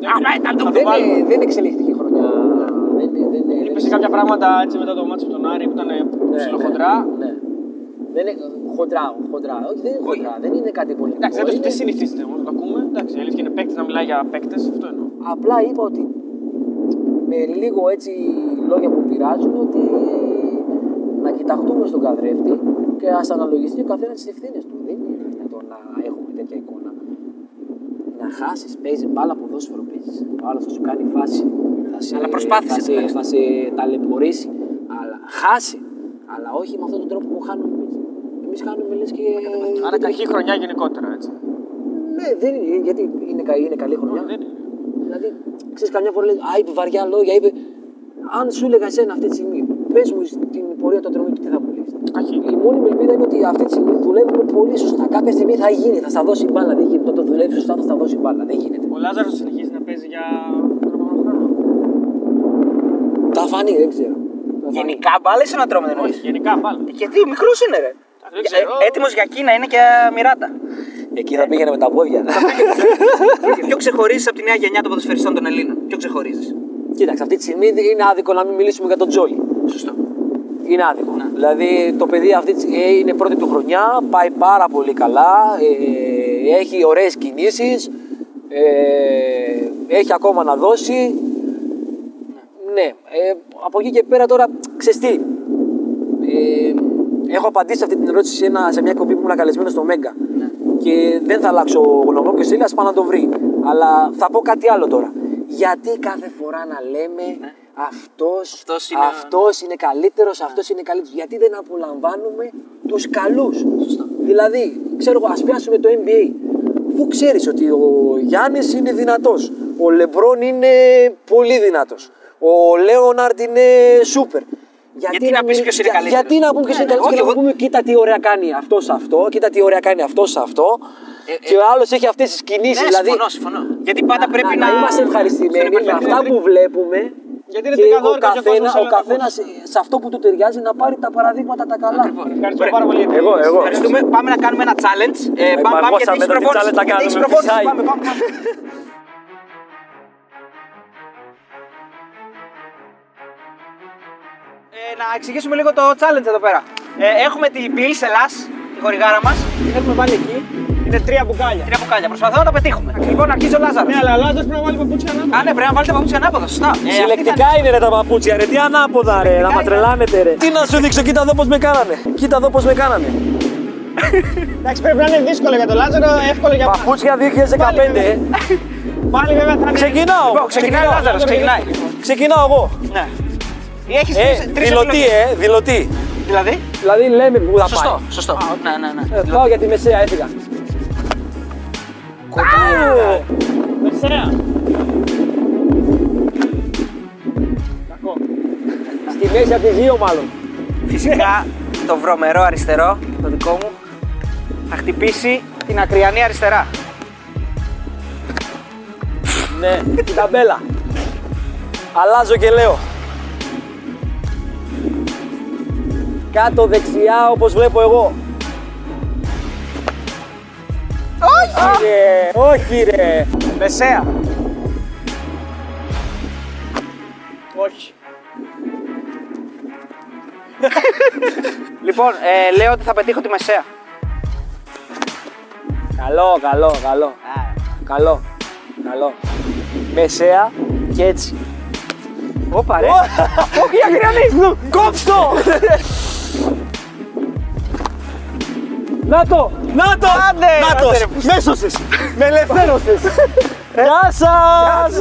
Speaker 2: Δεν, ε, δεν εξελίχθηκε η χρονιά. Δεν, δεν, δεν,
Speaker 3: Είπε σε κάποια πράγματα έτσι μετά το μάτσο από τον Άρη που ήταν ψιλοχοντρά.
Speaker 2: Ναι. Δεν είναι χοντρά, χοντρά. Όχι, δεν είναι χοντρά. Δεν είναι κάτι πολύ.
Speaker 3: Εντάξει, δεν το
Speaker 2: Είναι-
Speaker 3: τι συνηθίζετε όμως να το ακούμε. Εντάξει, η αλήθεια είναι παίκτης να μιλάει για παίκτες, αυτό εννοώ.
Speaker 2: Απλά είπα ότι με λίγο έτσι λόγια που πειράζουν ότι να κοιταχτούμε στον καθρέφτη και ας αναλογιστεί ο καθένας τις ευθύνες του. Δεν είναι δυνατόν να έχουμε τέτοια εικόνα. Να χάσεις, παίζεις μπάλα ποδόσφαιρο παίζεις. Ο άλλος θα σου κάνει φάση. Θα σε,
Speaker 1: Αλλά προσπάθησε
Speaker 2: θα σε,
Speaker 1: τουλάχιστον.
Speaker 2: θα σε ταλαιπωρήσει. Αλλά χάσει. Αλλά όχι με αυτόν τον τρόπο που χάνουμε εμείς. Εμείς χάνουμε λες και.
Speaker 3: Άρα κακή χρονιά γενικότερα έτσι.
Speaker 2: Ναι, δεν είναι. Γιατί είναι, κα- είναι καλή χρονιά.
Speaker 3: Δεν είναι.
Speaker 2: Δηλαδή, ξέρεις, καμιά φορά λέει, Α, είπε βαριά λόγια, είπε. Αν σου έλεγα εσένα αυτή τη στιγμή, πες μου την πορεία του ατρομήτου, τι θα μου λέει.
Speaker 3: Κακή.
Speaker 2: Η μόνη μου ελπίδα είναι ότι αυτή τη στιγμή δουλεύουμε πολύ σωστά. Κάποια στιγμή θα γίνει, θα στα δώσει μπάλα. Δεν γίνεται. Όταν δουλεύει σωστά, θα στα δώσει μπάλα. Δεν γίνεται.
Speaker 3: Ο Λάζαρος συνεχίζει να παίζει για τον επόμενο χρόνο.
Speaker 2: Θα φανεί, δεν ξέρω. Θα φανεί.
Speaker 1: Γενικά μπάλα ή σε ένα τρόμο δεν
Speaker 3: Όχι,
Speaker 1: εννοείς.
Speaker 3: γενικά πάλι.
Speaker 1: Γιατί μικρός είναι ρε.
Speaker 3: δεν ξέρω.
Speaker 1: Έτοιμος για Κίνα είναι και Μιράτα.
Speaker 2: Εκεί θα πήγαινε με τα πόδια.
Speaker 1: Ποιο ξεχωρίζεις από τη νέα γενιά των ποδοσφαιριστών των Ελλήνων. Ποιο ξεχωρίζεις.
Speaker 2: Κοίταξε, αυτή τη στιγμή είναι άδικο να μην μιλήσουμε για τον Τζόι.
Speaker 1: Σωστό.
Speaker 2: Είναι άδικο. Δηλαδή το παιδί αυτή τη- ε, είναι πρώτη του χρονιά, πάει πάρα πολύ καλά, ε, έχει ωραίες κινήσεις, ε, έχει ακόμα να δώσει. Ναι, ε, από εκεί και πέρα τώρα, ξέρεις τι, ε, έχω απαντήσει αυτή την ερώτηση σε, ένα, σε μια κοπή που ήμουν καλεσμένος στο Μέγκα. Και δεν θα αλλάξω γνώμη μου και στείλει, ας πάει να το βρει. Αλλά θα πω κάτι άλλο τώρα. Γιατί κάθε φορά να λέμε αυτός,
Speaker 1: Αυτός είναι-
Speaker 2: αυτός είναι καλύτερος, αυτός είναι καλύτερος. Γιατί δεν απολαμβάνουμε τους καλούς; Δηλαδή, ξέρω εγώ, ας πιάσουμε το NBA. Αφού ξέρεις ότι ο Γιάννης είναι δυνατός, Ο Λεμπρόν είναι πολύ δυνατός. Ο Λέοναρντ είναι σούπερ.
Speaker 1: Γιατί να πεις
Speaker 2: μην-
Speaker 1: ποιος είναι
Speaker 2: για-
Speaker 1: καλύτερος;
Speaker 2: Γιατί να πούμε ποιος
Speaker 1: Ναι,
Speaker 2: είναι
Speaker 1: ναι,
Speaker 2: καλύτερος; και
Speaker 1: όχι,
Speaker 2: να
Speaker 1: εγώ-
Speaker 2: πούμε κοίτα τι ωραία κάνει αυτός σε αυτό, κοίτα τι ωραία κάνει αυτός σε αυτό. και ο άλλος έχει αυτές τις κινήσεις.
Speaker 1: Ναι,
Speaker 2: δηλαδή,
Speaker 1: συμφωνώ, συμφωνώ. Γιατί πάντα πρέπει να.
Speaker 2: να, είμαστε ευχαριστημένοι με αυτά που βλέπουμε.
Speaker 3: Γιατί είναι
Speaker 2: και ο
Speaker 3: τρικαδόρικα και ο
Speaker 2: καθένα,
Speaker 3: κόσμος
Speaker 2: ο
Speaker 3: όλα τα
Speaker 2: καθένας σε αυτό που του ταιριάζει να πάρει τα παραδείγματα τα καλά.
Speaker 3: Ευχαριστώ πάρα πολύ.
Speaker 2: Εγώ, εγώ.
Speaker 1: Ευχαριστούμε. Πάμε να κάνουμε ένα challenge. Ε, πάμε, πάμε
Speaker 2: Μπαρμπόσα,
Speaker 1: γιατί έχεις
Speaker 2: μετά τι
Speaker 1: προπόνηση.
Speaker 2: challenge θα
Speaker 1: Γιατί έχεις
Speaker 2: κάνουμε,
Speaker 1: προπόνηση.
Speaker 2: φυσάει.
Speaker 1: Πάμε, πάμε, πάμε. Ε, να εξηγήσουμε λίγο το challenge εδώ πέρα. Ε, έχουμε την Bill Ελλάς, τη χορηγάρα μας.
Speaker 3: Έχουμε βάλει εκεί. Είναι τρία μπουκάλια.
Speaker 1: Τρία μπουκάλια. Προσπαθώ να τα πετύχουμε. Λοιπόν, αρχίζει ο Λάζαρος.
Speaker 3: Ναι, αλλά ο Λάζαρος πρέπει να βάλει παπούτσια ανάποδα.
Speaker 1: Α, ναι, πρέπει να βάλετε παπούτσια ανάποδα, σωστά. Ε, αυτή
Speaker 2: Συλλεκτικά είναι ρε τα παπούτσια, ρε. Τι ανάποδα, ρε. Να μα τρελάνετε, ρε. Τι να σου δείξω, κοίτα εδώ πώς με κάνανε. Κοίτα εδώ πώς με κάνανε.
Speaker 3: Εντάξει, πρέπει να είναι δύσκολο για τον Λάζαρο, εύκολο για μας.
Speaker 2: Παπούτσια 2015, ε.
Speaker 3: Πάλι βέβαια θα είναι.
Speaker 2: Ξεκινάω.
Speaker 1: Λοιπόν, ξεκινάει ο Λάζαρος, ξεκινάει.
Speaker 2: Ξεκινάω εγώ.
Speaker 1: Ναι. Έχεις
Speaker 2: Ε,
Speaker 1: τρεις- τρεις
Speaker 2: δηλωτή,
Speaker 1: επιλογές.
Speaker 2: ε. Δηλωτή.
Speaker 1: Δηλαδή,
Speaker 2: Δηλαδή λέμε που θα
Speaker 1: σωστό,
Speaker 2: πάει.
Speaker 1: σωστό. Ναι, ναι, ναι.
Speaker 2: Ε, πάω για τη μεσαία, έφυγα. Κοντά.
Speaker 3: Μεσαία.
Speaker 2: Στη μέση από τη δύο μάλλον.
Speaker 1: Φυσικά το βρωμερό αριστερό, το δικό μου, θα χτυπήσει την ακριανή αριστερά.
Speaker 2: Ναι, την ταμπέλα. Αλλάζω και λέω. Κάτω δεξιά όπως βλέπω εγώ. Όχι ρε, όχι ρε.
Speaker 1: Μεσαία.
Speaker 3: Όχι.
Speaker 1: Λοιπόν, ε, λέω ότι θα πετύχω τη μεσαία.
Speaker 2: Καλό, καλό, καλό. Καλό, καλό. Μεσαία και έτσι.
Speaker 1: Όπα ρε.
Speaker 2: Όχι, ακριανή! Κόψτο! Να το! Να το!
Speaker 1: Άντε,
Speaker 2: Να το!
Speaker 1: άντε, ρε,
Speaker 2: Με σώσες! Με ελευθέρωσες! Γεια σας!